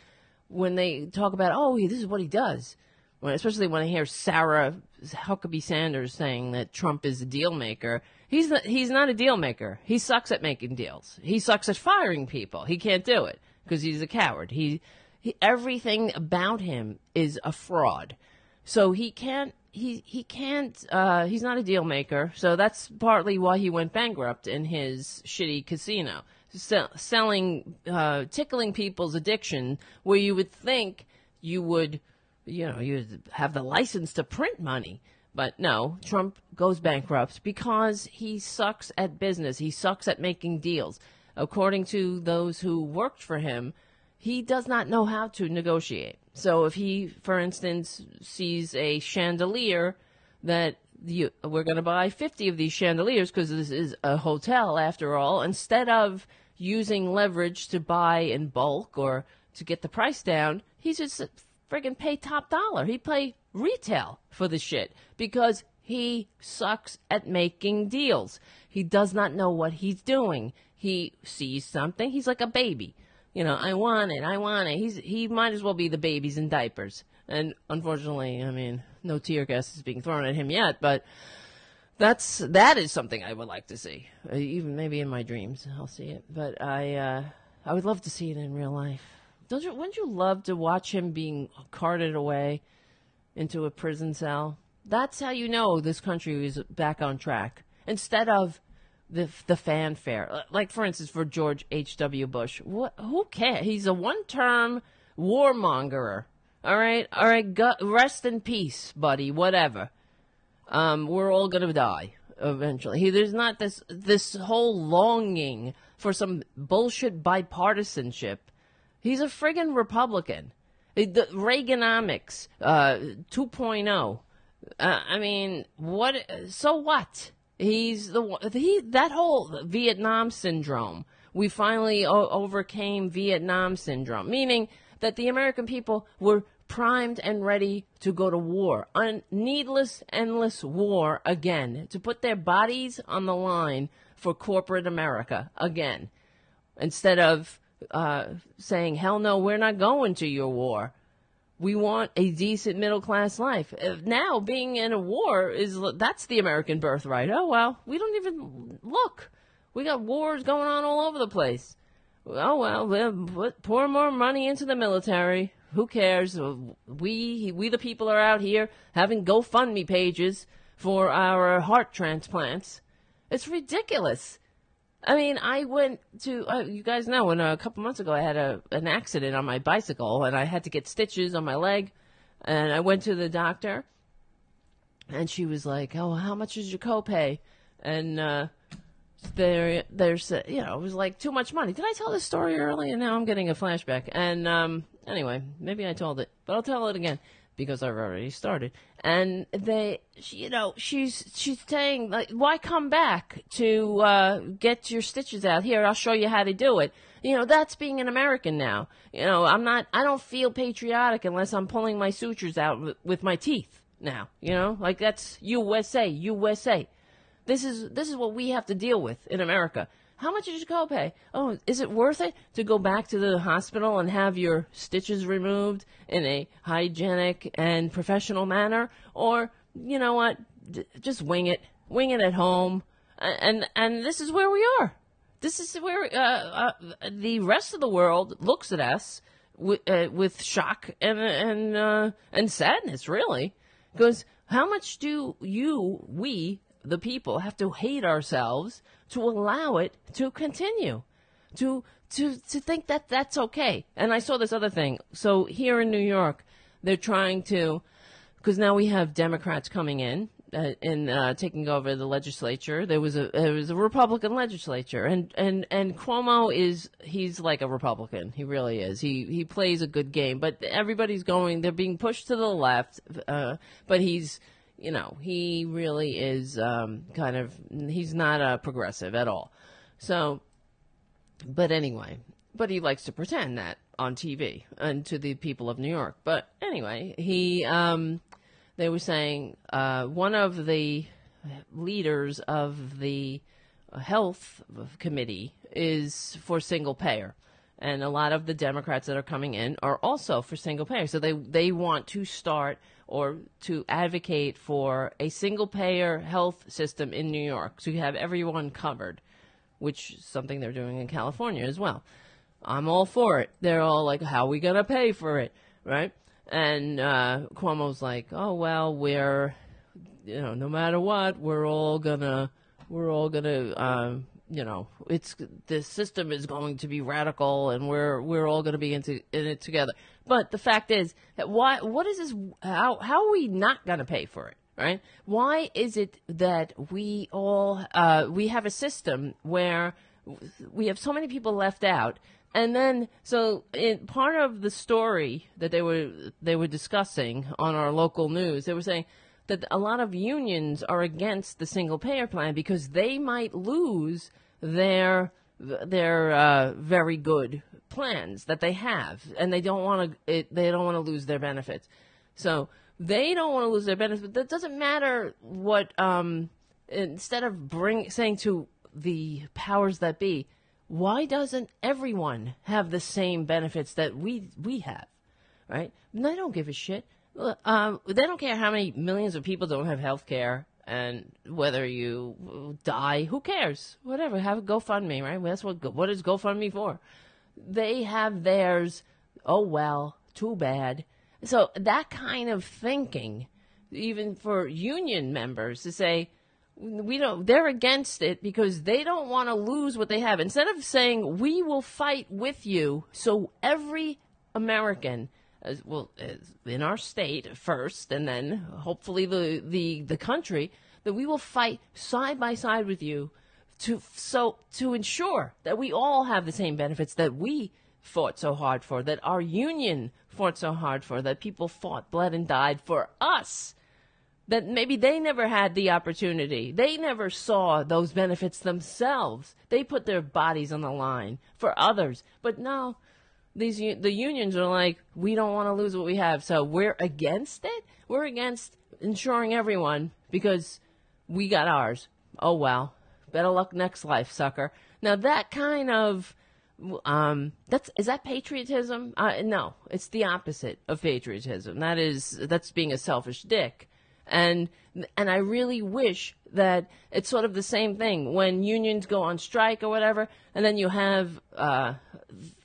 when they talk about oh this is what he does, when, especially when I hear Sarah Huckabee Sanders saying that Trump is a deal maker. He's not, he's not a deal maker. He sucks at making deals. He sucks at firing people. He can't do it because he's a coward. He, he everything about him is a fraud. So he can't he he can't uh, he's not a deal maker so that's partly why he went bankrupt in his shitty casino selling uh, tickling people's addiction where you would think you would you know you have the license to print money. But no trump goes bankrupt because he sucks at business. He sucks at making deals. According to those who worked for him he does not know how to negotiate. So if he, for instance, sees a chandelier that you, we're going to buy 50 of these chandeliers because this is a hotel after all, instead of using leverage to buy in bulk or to get the price down, he just friggin' pay top dollar. He pay retail for the shit because he sucks at making deals. He does not know what he's doing. He sees something. He's like a baby you know, I want it, I want it. He's he might as well be the babies in diapers. And unfortunately, I mean, no tear gas is being thrown at him yet, but that's that is something I would like to see. Uh, even maybe in my dreams, I'll see it. But I uh, I would love to see it in real life. Don't you? Wouldn't you love to watch him being carted away into a prison cell? That's how you know this country is back on track. Instead of the the fanfare. Like for instance, for George H. W. Bush, what? Who cares? He's a one-term warmonger. All right, all right. Go, rest in peace, buddy. Whatever. Um, we're all gonna die eventually. He, there's not this this whole longing for some bullshit bipartisanship. He's a friggin' Republican. The Reaganomics uh, 2.0. Uh, I mean, what? So what? He's the he that whole Vietnam syndrome. We finally o- overcame Vietnam syndrome, meaning that the American people were primed and ready to go to war, a needless, endless war again, to put their bodies on the line for corporate America again, instead of uh, saying, "Hell no, we're not going to your war." we want a decent middle class life. Uh, now, being in a war is that's the American birthright. Oh well, we don't even look. We got wars going on all over the place. Oh well, we'll pour more money into the military. Who cares? Uh, we we the people are out here having GoFundMe pages for our heart transplants. It's ridiculous. I mean, I went to uh, you guys know when uh, a couple months ago I had a an accident on my bicycle and I had to get stitches on my leg, and I went to the doctor, and she was like, "Oh, how much is your copay?" And uh, there, there's you know, it was like too much money. Did I tell this story earlier? Now I'm getting a flashback. And um, anyway, maybe I told it, but I'll tell it again because I've already started. And they, you know, she's she's saying like, why come back to uh, get your stitches out here? I'll show you how to do it. You know, that's being an American now. You know, I'm not. I don't feel patriotic unless I'm pulling my sutures out with, with my teeth. Now, you know, like that's USA, USA. This is this is what we have to deal with in America. How much is your copay? Oh, is it worth it to go back to the hospital and have your stitches removed in a hygienic and professional manner? Or, you know what, D- just wing it. Wing it at home. And, and this is where we are. This is where uh, uh, the rest of the world looks at us with, uh, with shock and, and, uh, and sadness, really. Because how much do you, we, the people, have to hate ourselves to allow it to continue, to to to think that that's okay. And I saw this other thing. So here in New York, they're trying to, because now we have Democrats coming in uh, uh, taking over the legislature. There was a there was a Republican legislature, and and and Cuomo is he's like a Republican. He really is. He he plays a good game, but everybody's going. They're being pushed to the left, uh, but he's you know, he really is um, kind of, he's not a progressive at all. So, but anyway, but he likes to pretend that on TV and to the people of New York. But anyway, he, um, they were saying uh, one of the leaders of the health committee is for single payer and a lot of the Democrats that are coming in are also for single payer. So they they want to start or to advocate for a single payer health system in New York, so you have everyone covered, which is something they're doing in California as well. I'm all for it. They're all like, "How are we gonna pay for it?" Right? And uh, Cuomo's like, "Oh well, we're, you know, no matter what, we're all gonna, we're all gonna." Um, you know, it's the system is going to be radical, and we're we're all going to be into in it together. But the fact is that why? What is this? How how are we not going to pay for it? Right? Why is it that we all uh, we have a system where we have so many people left out, and then so in part of the story that they were they were discussing on our local news, they were saying that a lot of unions are against the single payer plan because they might lose their their uh, very good plans that they have, and they don't want to they don't want to lose their benefits. So they don't want to lose their benefits. But that doesn't matter what. Um, instead of bring saying to the powers that be, why doesn't everyone have the same benefits that we we have, right? And they don't give a shit. Um, they don't care how many millions of people don't have health care and whether you die, who cares? Whatever, have a GoFundMe, right? That's what what is GoFundMe for? They have theirs. Oh well, too bad. So that kind of thinking, even for union members, to say we don't, they're against it because they don't want to lose what they have. Instead of saying we will fight with you, so every American as well as in our state first, and then hopefully the, the, the country, that we will fight side by side with you to so to ensure that we all have the same benefits that we fought so hard for, that our union fought so hard for, that people fought, bled, and died for us. That maybe they never had the opportunity. They never saw those benefits themselves. They put their bodies on the line for others. But now, these the unions are like, we don't want to lose what we have, so we're against it. We're against insuring everyone because we got ours. Oh well, better luck next life, sucker. Now that kind of um that's is that patriotism uh, no it's the opposite of patriotism that is that's being a selfish dick and and i really wish that it's sort of the same thing when unions go on strike or whatever and then you have uh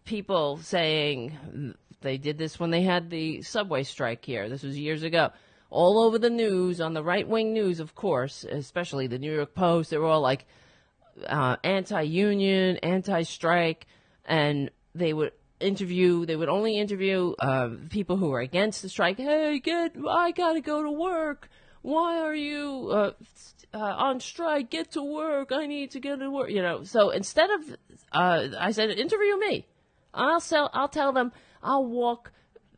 people saying they did this when they had the subway strike here. This was years ago. All over the news, on the right wing news, of course, especially the New York Post, they were all like, uh, anti-union, anti-strike, and they would interview. They would only interview uh, people who were against the strike. Hey, get! I gotta go to work. Why are you uh, uh, on strike? Get to work. I need to get to work. You know. So instead of, uh, I said, interview me. I'll sell. I'll tell them. I'll walk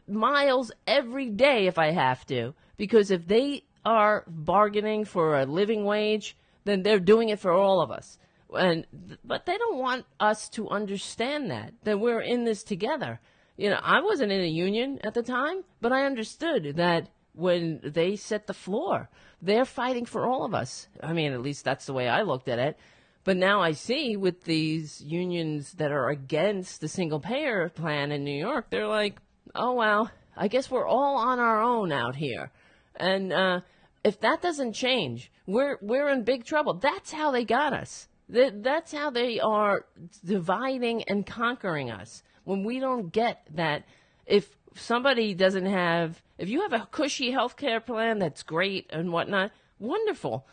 miles every day if I have to. Because if they are bargaining for a living wage, then they're doing it for all of us. And but they don't want us to understand that that we're in this together. You know, I wasn't in a union at the time, but I understood that when they set the floor, they're fighting for all of us. I mean, at least that's the way I looked at it. But now I see with these unions that are against the single payer plan in New York, they're like, oh, well, I guess we're all on our own out here. And uh, if that doesn't change, we're, we're in big trouble. That's how they got us. That's how they are dividing and conquering us. When we don't get that, if somebody doesn't have, if you have a cushy health care plan that's great and whatnot, wonderful.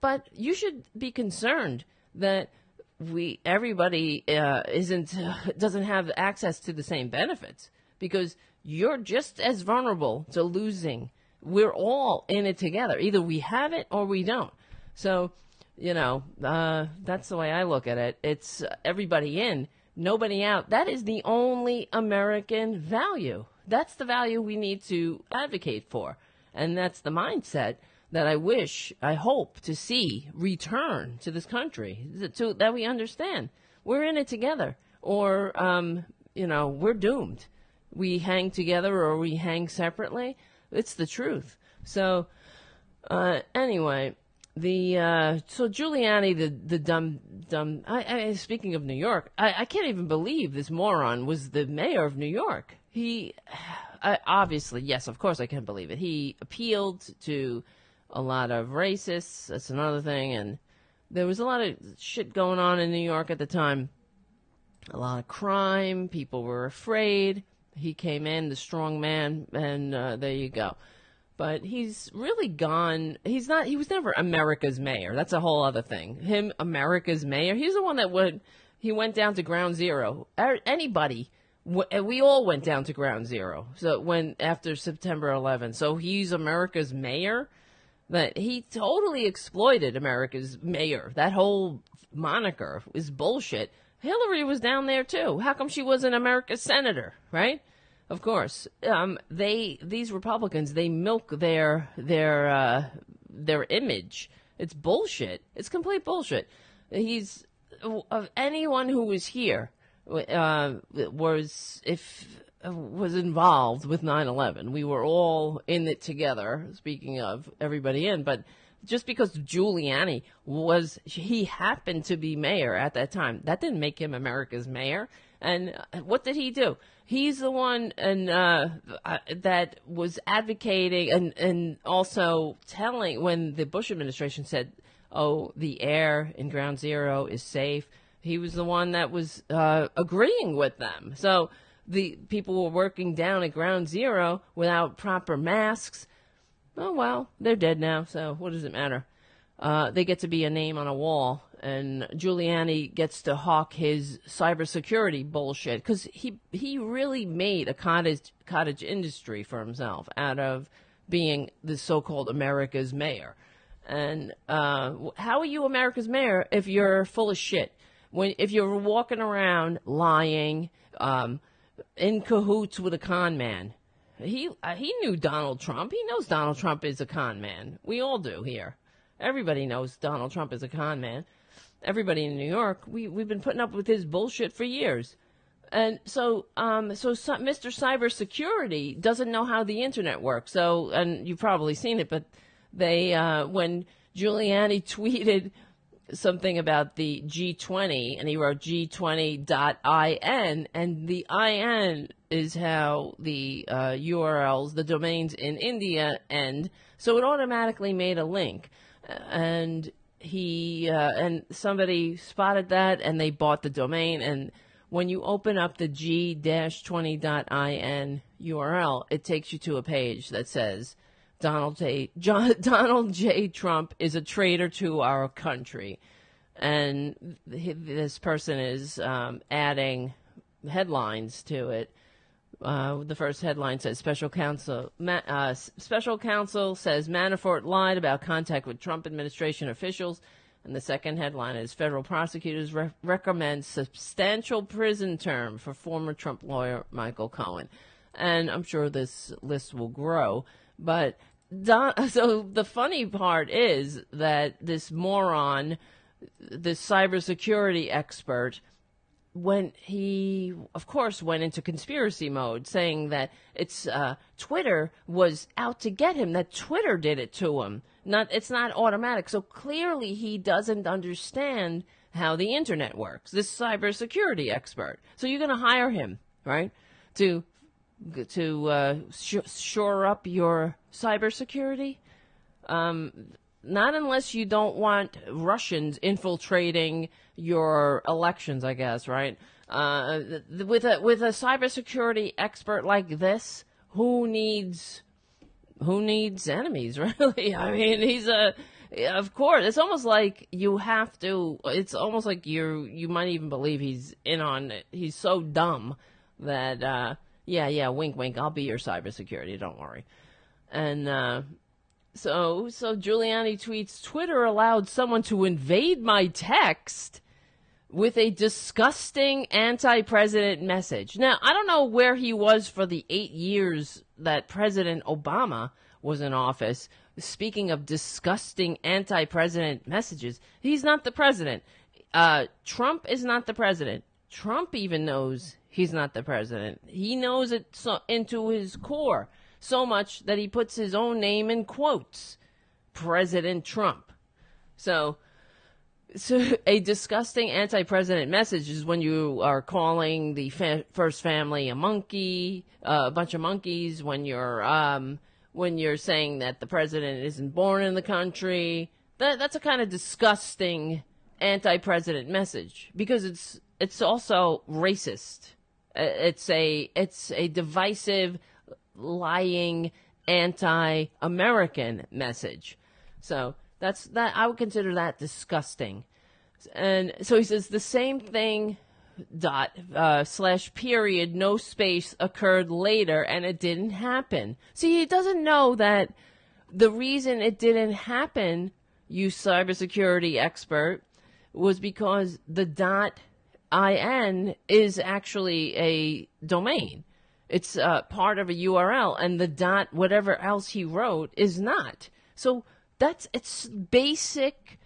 But you should be concerned that we everybody uh, isn't doesn't have access to the same benefits because you're just as vulnerable to losing. We're all in it together. Either we have it or we don't. So, you know, uh, that's the way I look at it. It's everybody in, nobody out. That is the only American value. That's the value we need to advocate for. And that's the mindset that I wish, I hope to see return to this country, to, that we understand. We're in it together, or, um, you know, we're doomed. We hang together or we hang separately. It's the truth. So, uh, anyway, the uh, so Giuliani, the the dumb dumb. I, I speaking of New York, I, I can't even believe this moron was the mayor of New York. He, I, obviously, yes, of course, I can't believe it. He appealed to a lot of racists. That's another thing. And there was a lot of shit going on in New York at the time. A lot of crime. People were afraid. He came in, the strong man, and uh, there you go. But he's really gone. He's not. He was never America's mayor. That's a whole other thing. Him, America's mayor. He's the one that would. He went down to ground zero. Er, anybody we all went down to ground zero. So when after September 11, so he's America's mayor. But he totally exploited America's mayor. That whole moniker is bullshit. Hillary was down there too. How come she wasn't America's senator, right? Of course, um, they these Republicans they milk their their uh, their image. It's bullshit. It's complete bullshit. He's of anyone who was here uh, was if was involved with 9/11. We were all in it together. Speaking of everybody in, but just because Giuliani was he happened to be mayor at that time, that didn't make him America's mayor. And what did he do? He's the one and uh, uh, that was advocating and and also telling when the Bush administration said, "Oh, the air in Ground Zero is safe." He was the one that was uh, agreeing with them. So the people were working down at ground zero without proper masks. Oh well, they're dead now, so what does it matter? Uh, they get to be a name on a wall, and Giuliani gets to hawk his cybersecurity bullshit because he he really made a cottage cottage industry for himself out of being the so-called America's mayor. And uh, how are you America's mayor if you're full of shit? When if you're walking around lying, um, in cahoots with a con man. He uh, he knew Donald Trump. He knows Donald Trump is a con man. We all do here. Everybody knows Donald Trump is a con man. Everybody in New York, we we've been putting up with his bullshit for years. And so, um, so, Mr. Cybersecurity doesn't know how the internet works. So, and you've probably seen it, but they, uh, when Giuliani tweeted something about the G20, and he wrote G20.in, and the IN is how the uh, URLs, the domains in India end. So it automatically made a link, and he uh, and somebody spotted that, and they bought the domain. And when you open up the G-20.in URL, it takes you to a page that says Donald J. John, Donald J. Trump is a traitor to our country. and this person is um, adding headlines to it. Uh, the first headline says special counsel Ma- uh, special counsel says Manafort lied about contact with Trump administration officials, and the second headline is federal prosecutors re- recommend substantial prison term for former Trump lawyer Michael Cohen, and I'm sure this list will grow. But Don- so the funny part is that this moron, this cybersecurity expert when he, of course, went into conspiracy mode, saying that it's uh, Twitter was out to get him, that Twitter did it to him. Not, it's not automatic. So clearly, he doesn't understand how the internet works. This cybersecurity expert. So you're going to hire him, right, to to uh, sh- shore up your cybersecurity. Um, not unless you don't want Russians infiltrating your elections, I guess, right? Uh, with a with a cybersecurity expert like this, who needs who needs enemies? Really, I mean, he's a. Of course, it's almost like you have to. It's almost like you you might even believe he's in on it. He's so dumb that uh, yeah, yeah, wink, wink. I'll be your cybersecurity. Don't worry. And uh, so, so Giuliani tweets Twitter allowed someone to invade my text with a disgusting anti president message. Now, I don't know where he was for the eight years that President Obama was in office. Speaking of disgusting anti president messages, he's not the president. Uh, Trump is not the president. Trump even knows he's not the president. He knows it so, into his core so much that he puts his own name in quotes President Trump. So, so a disgusting anti-president message is when you are calling the fa- first family a monkey, uh, a bunch of monkeys. When you're um, when you're saying that the president isn't born in the country, that that's a kind of disgusting anti-president message because it's it's also racist. It's a it's a divisive lying anti-American message. So that's that. I would consider that disgusting. And so he says the same thing. Dot uh, slash period no space occurred later and it didn't happen. See, he doesn't know that the reason it didn't happen, you cybersecurity expert, was because the dot in is actually a domain. It's uh, part of a URL, and the dot whatever else he wrote is not. So that's it's basic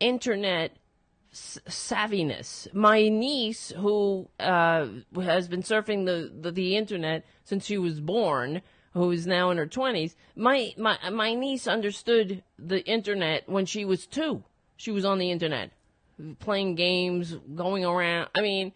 internet savviness. My niece, who uh, has been surfing the, the, the internet since she was born, who is now in her twenties, my my my niece understood the internet when she was two. She was on the internet, playing games, going around. I mean,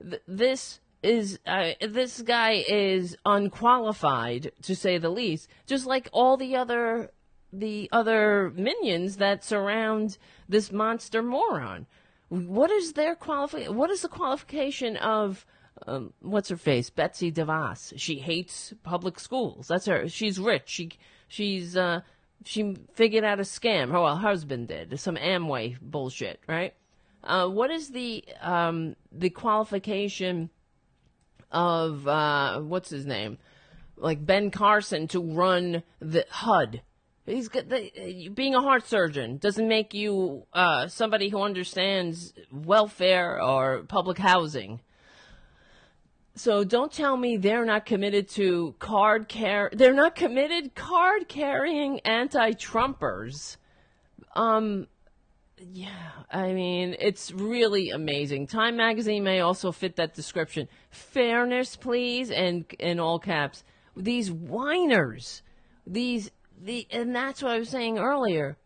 th- this is uh, this guy is unqualified to say the least just like all the other the other minions that surround this monster moron. What is their qualification what is the qualification of um, what's her face? Betsy devos. She hates public schools. That's her she's rich. She she's uh she figured out a scam. Her well, husband did. Some amway bullshit right? Uh, what is the um the qualification of uh, what's his name, like Ben Carson, to run the HUD. He's got the, being a heart surgeon doesn't make you uh, somebody who understands welfare or public housing. So don't tell me they're not committed to card care. They're not committed card carrying anti-Trumpers. Um, yeah, I mean, it's really amazing. Time magazine may also fit that description. Fairness, please, and in all caps. These whiners, these the, and that's what I was saying earlier.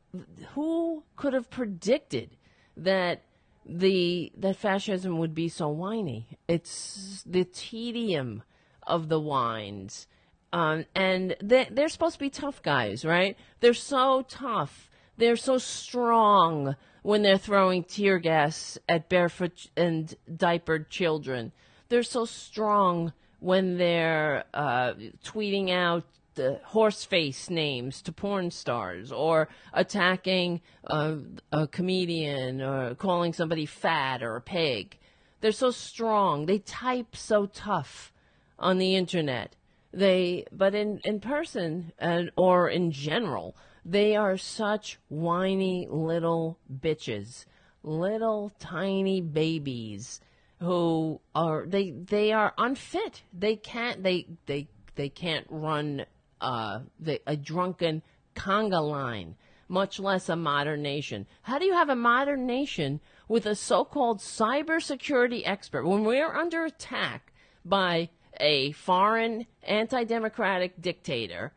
Who could have predicted that the that fascism would be so whiny? It's the tedium of the whines, um, and they, they're supposed to be tough guys, right? They're so tough they're so strong when they're throwing tear gas at barefoot and diapered children. They're so strong when they're uh, tweeting out the horse face names to porn stars or attacking a, a comedian or calling somebody fat or a pig. They're so strong. They type so tough on the internet. They, but in, in person and, or in general, they are such whiny little bitches, little tiny babies who are, they, they are unfit. They can't, they, they, they can't run, uh, the, a drunken conga line, much less a modern nation. How do you have a modern nation with a so-called cybersecurity expert when we're under attack by a foreign anti-democratic dictator.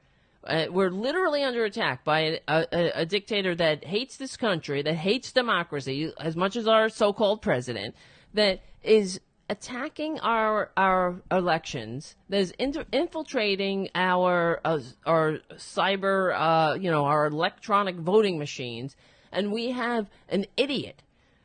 Uh, we're literally under attack by a, a, a, dictator that hates this country, that hates democracy as much as our so-called president, that is attacking our our elections, that is infiltrating our uh, our cyber, uh, you know, our electronic voting machines, and we have an idiot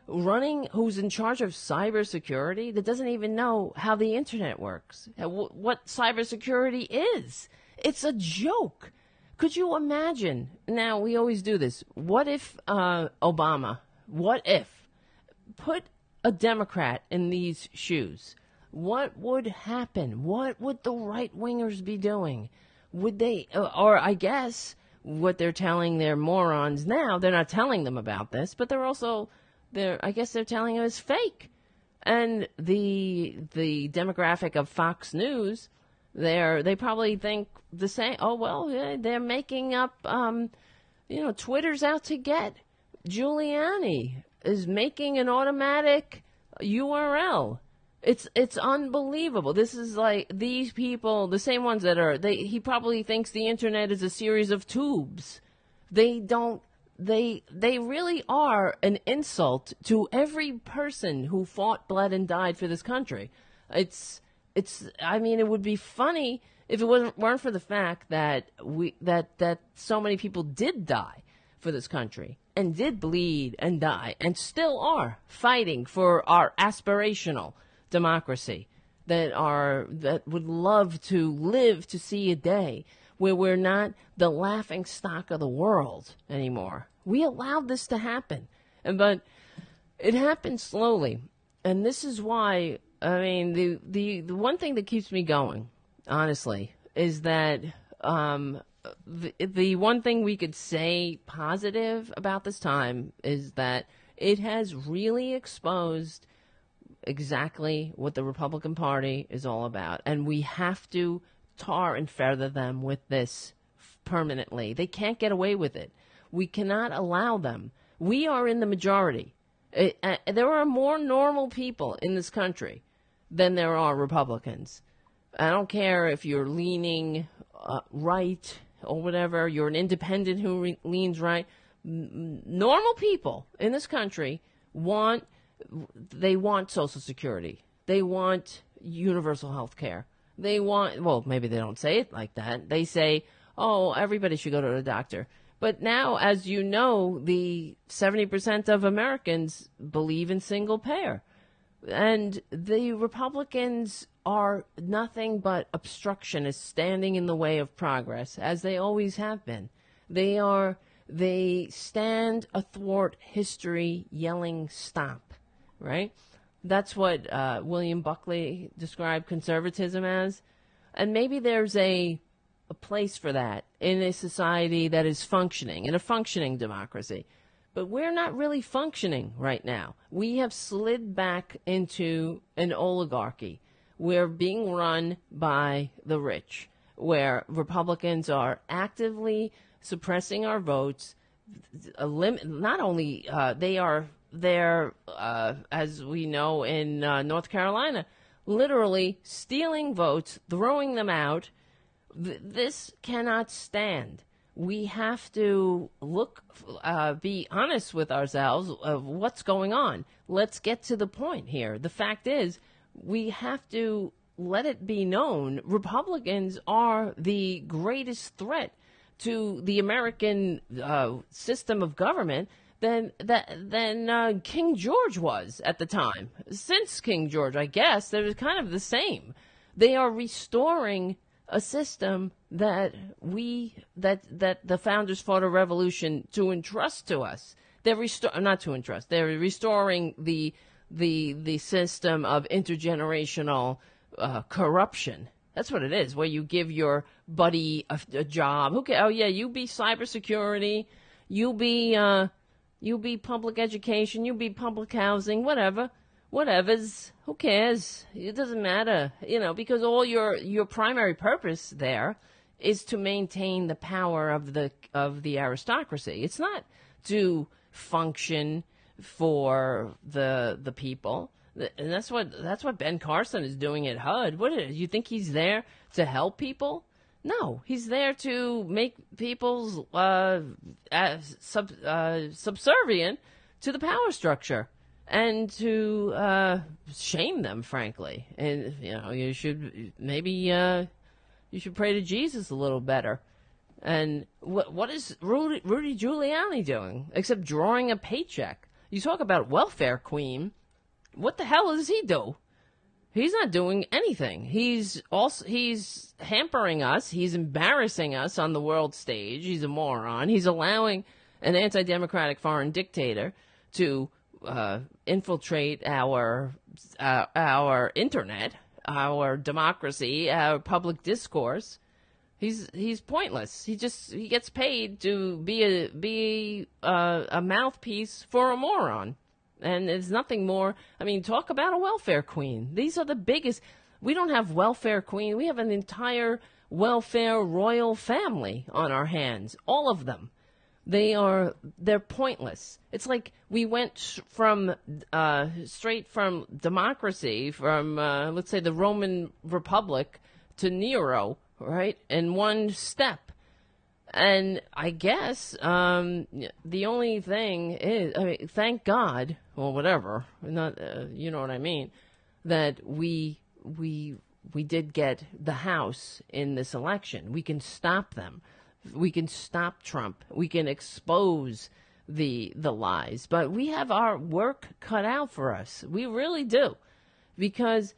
running who's in charge of cybersecurity that doesn't even know how the internet works, what cybersecurity is. It's a joke. Could you imagine? Now, we always do this. What if uh, Obama, what if, put a Democrat in these shoes? What would happen? What would the right wingers be doing? Would they, uh, or I guess what they're telling their morons now, they're not telling them about this, but they're also they're I guess they're telling him it's fake. And the the demographic of Fox News, they're they probably think the same. Oh well, yeah, they're making up. Um, you know, Twitter's out to get Giuliani is making an automatic URL. It's it's unbelievable. This is like these people, the same ones that are they. He probably thinks the internet is a series of tubes. They don't they they really are an insult to every person who fought, bled, and died for this country. It's it's. I mean, it would be funny if it wasn't weren't for the fact that we that that so many people did die for this country and did bleed and die and still are fighting for our aspirational democracy that are that would love to live to see a day where we're not the laughing stock of the world anymore. We allowed this to happen. And, but it happened slowly. And this is why, I mean, the, the, the one thing that keeps me going, honestly, is that um, the, the one thing we could say positive about this time is that it has really exposed exactly what the Republican Party is all about. And we have to tar and feather them with this permanently. They can't get away with it. We cannot allow them. We are in the majority. It, uh, there are more normal people in this country than there are Republicans. I don't care if you're leaning uh, right or whatever, you're an independent who re- leans right. N- normal people in this country want they want social security. They want universal health care. They want, well, maybe they don't say it like that. They say, oh, everybody should go to the doctor. But now, as you know, the 70% of Americans believe in single payer. And the Republicans are nothing but obstructionists standing in the way of progress, as they always have been. They are, they stand athwart history yelling stop, right? That's what uh, William Buckley described conservatism as. And maybe there's a, a place for that in a society that is functioning, in a functioning democracy. But we're not really functioning right now. We have slid back into an oligarchy. We're being run by the rich, where Republicans are actively suppressing our votes. Not only uh, they are there, uh, as we know in uh, North Carolina, literally stealing votes, throwing them out. Th- this cannot stand. We have to look, uh, be honest with ourselves of what's going on. Let's get to the point here. The fact is, we have to let it be known Republicans are the greatest threat to the American uh, system of government than than uh, King George was at the time. Since King George, I guess, they're kind of the same. They are restoring a system that we that that the founders fought a revolution to entrust to us. They're restor- not to entrust. They're restoring the the the system of intergenerational uh, corruption. That's what it is. Where you give your buddy a, a job. Okay. Oh yeah, you be cybersecurity. You be uh, you be public education. You be public housing. Whatever. Whatever's. Who cares? It doesn't matter. You know, because all your your primary purpose there is to maintain the power of the of the aristocracy. It's not to function for the the people. And that's what that's what Ben Carson is doing at HUD. What is, you think he's there to help people? No, he's there to make people's uh, sub, uh, subservient to the power structure and to uh, shame them, frankly. And you know, you should maybe uh, you should pray to Jesus a little better. And what what is Rudy, Rudy Giuliani doing except drawing a paycheck? You talk about welfare queen. What the hell does he do? He's not doing anything. He's also he's hampering us. He's embarrassing us on the world stage. He's a moron. He's allowing an anti-democratic foreign dictator to uh, infiltrate our uh, our internet, our democracy, our public discourse. He's he's pointless. He just he gets paid to be a be a, a mouthpiece for a moron, and there's nothing more. I mean, talk about a welfare queen. These are the biggest. We don't have welfare queen. We have an entire welfare royal family on our hands. All of them. They are they're pointless. It's like we went from uh, straight from democracy, from uh, let's say the Roman Republic to Nero right? In one step. And I guess um, the only thing is, I mean, thank God, or whatever, not uh, you know what I mean, that we we we did get the House in this election. We can stop them. We can stop Trump. We can expose the the lies. But we have our work cut out for us. We really do, because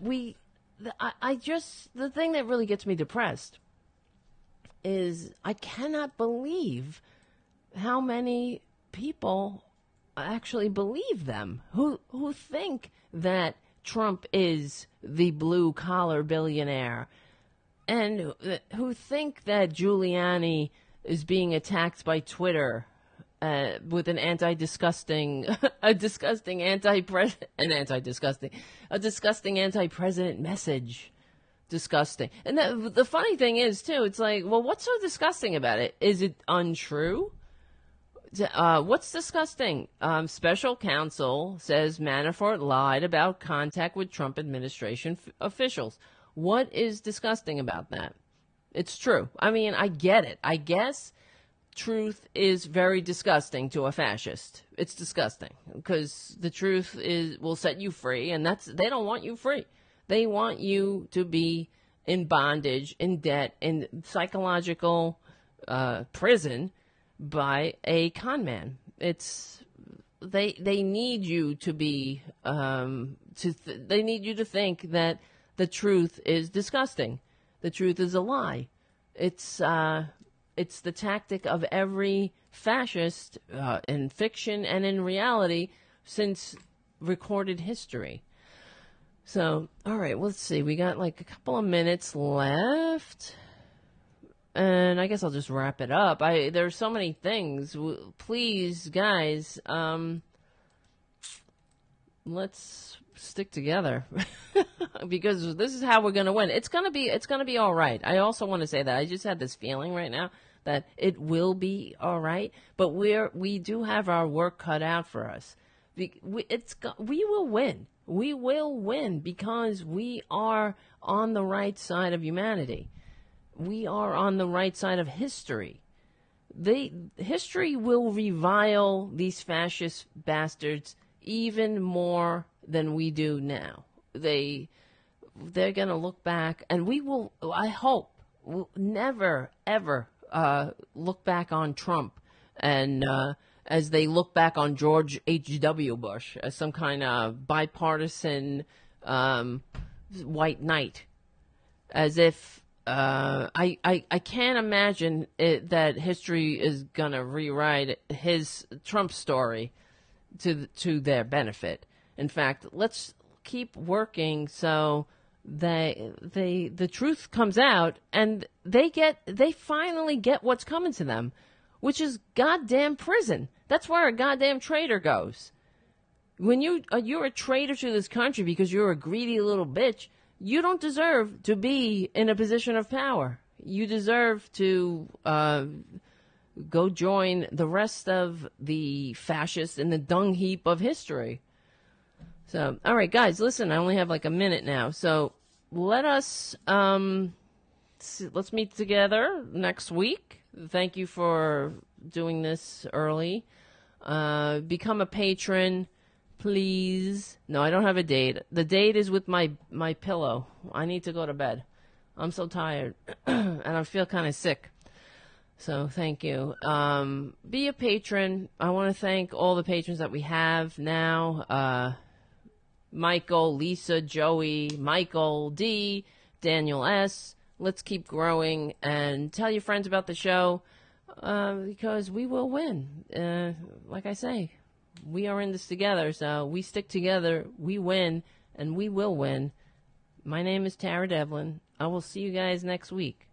we I, I just the thing that really gets me depressed is I cannot believe how many people actually believe them who who think that Trump is the blue collar billionaire and who think that Giuliani is being attacked by Twitter uh, with an anti-disgusting, a disgusting anti-president, an anti-disgusting, a disgusting anti-president message. Disgusting. And the, the funny thing is too, it's like, well, what's so disgusting about it? Is it untrue? Uh, what's disgusting? Um, special counsel says Manafort lied about contact with Trump administration f- officials. What is disgusting about that? It's true. I mean, I get it. I guess truth is very disgusting to a fascist. It's disgusting because the truth is will set you free, and that's they don't want you free. They want you to be in bondage, in debt, in psychological uh, prison by a con man. It's they they need you to be um, to th- they need you to think that the truth is disgusting. The truth is a lie. It's uh, it's the tactic of every fascist uh, in fiction and in reality since recorded history. So, all right, let's see. We got like a couple of minutes left. And I guess I'll just wrap it up. I there's so many things. Please, guys, um let's stick together because this is how we're going to win. It's going to be it's going to be all right. I also want to say that I just had this feeling right now that it will be all right, but we're we do have our work cut out for us. We, it's we will win. We will win because we are on the right side of humanity. We are on the right side of history. They history will revile these fascist bastards even more than we do now. They they're going to look back and we will I hope will never ever uh, look back on Trump and uh, as they look back on George H.W. Bush as some kind of bipartisan um, white knight, as if uh, I, I I can't imagine it, that history is gonna rewrite his Trump story to to their benefit. In fact, let's keep working so they they the truth comes out and they get they finally get what's coming to them, which is goddamn prison. That's where a goddamn traitor goes. When you uh, you're a traitor to this country because you're a greedy little bitch, you don't deserve to be in a position of power. You deserve to uh, go join the rest of the fascists in the dung heap of history. So, all right, guys, listen, I only have like a minute now. So let us, um, let's meet together next week. Thank you for doing this early. Uh, become a patron, please. No, I don't have a date. The date is with my, my pillow. I need to go to bed. I'm so tired and I feel kind of sick. So thank you. Um, be a patron. I want to thank all the patrons that we have now. Uh, Michael, Lisa, Joey, Michael, D, Daniel S. Let's keep growing and tell your friends about the show uh, because we will win. Uh, like I say, we are in this together, so we stick together, we win, and we will win. My name is Tara Devlin. I will see you guys next week.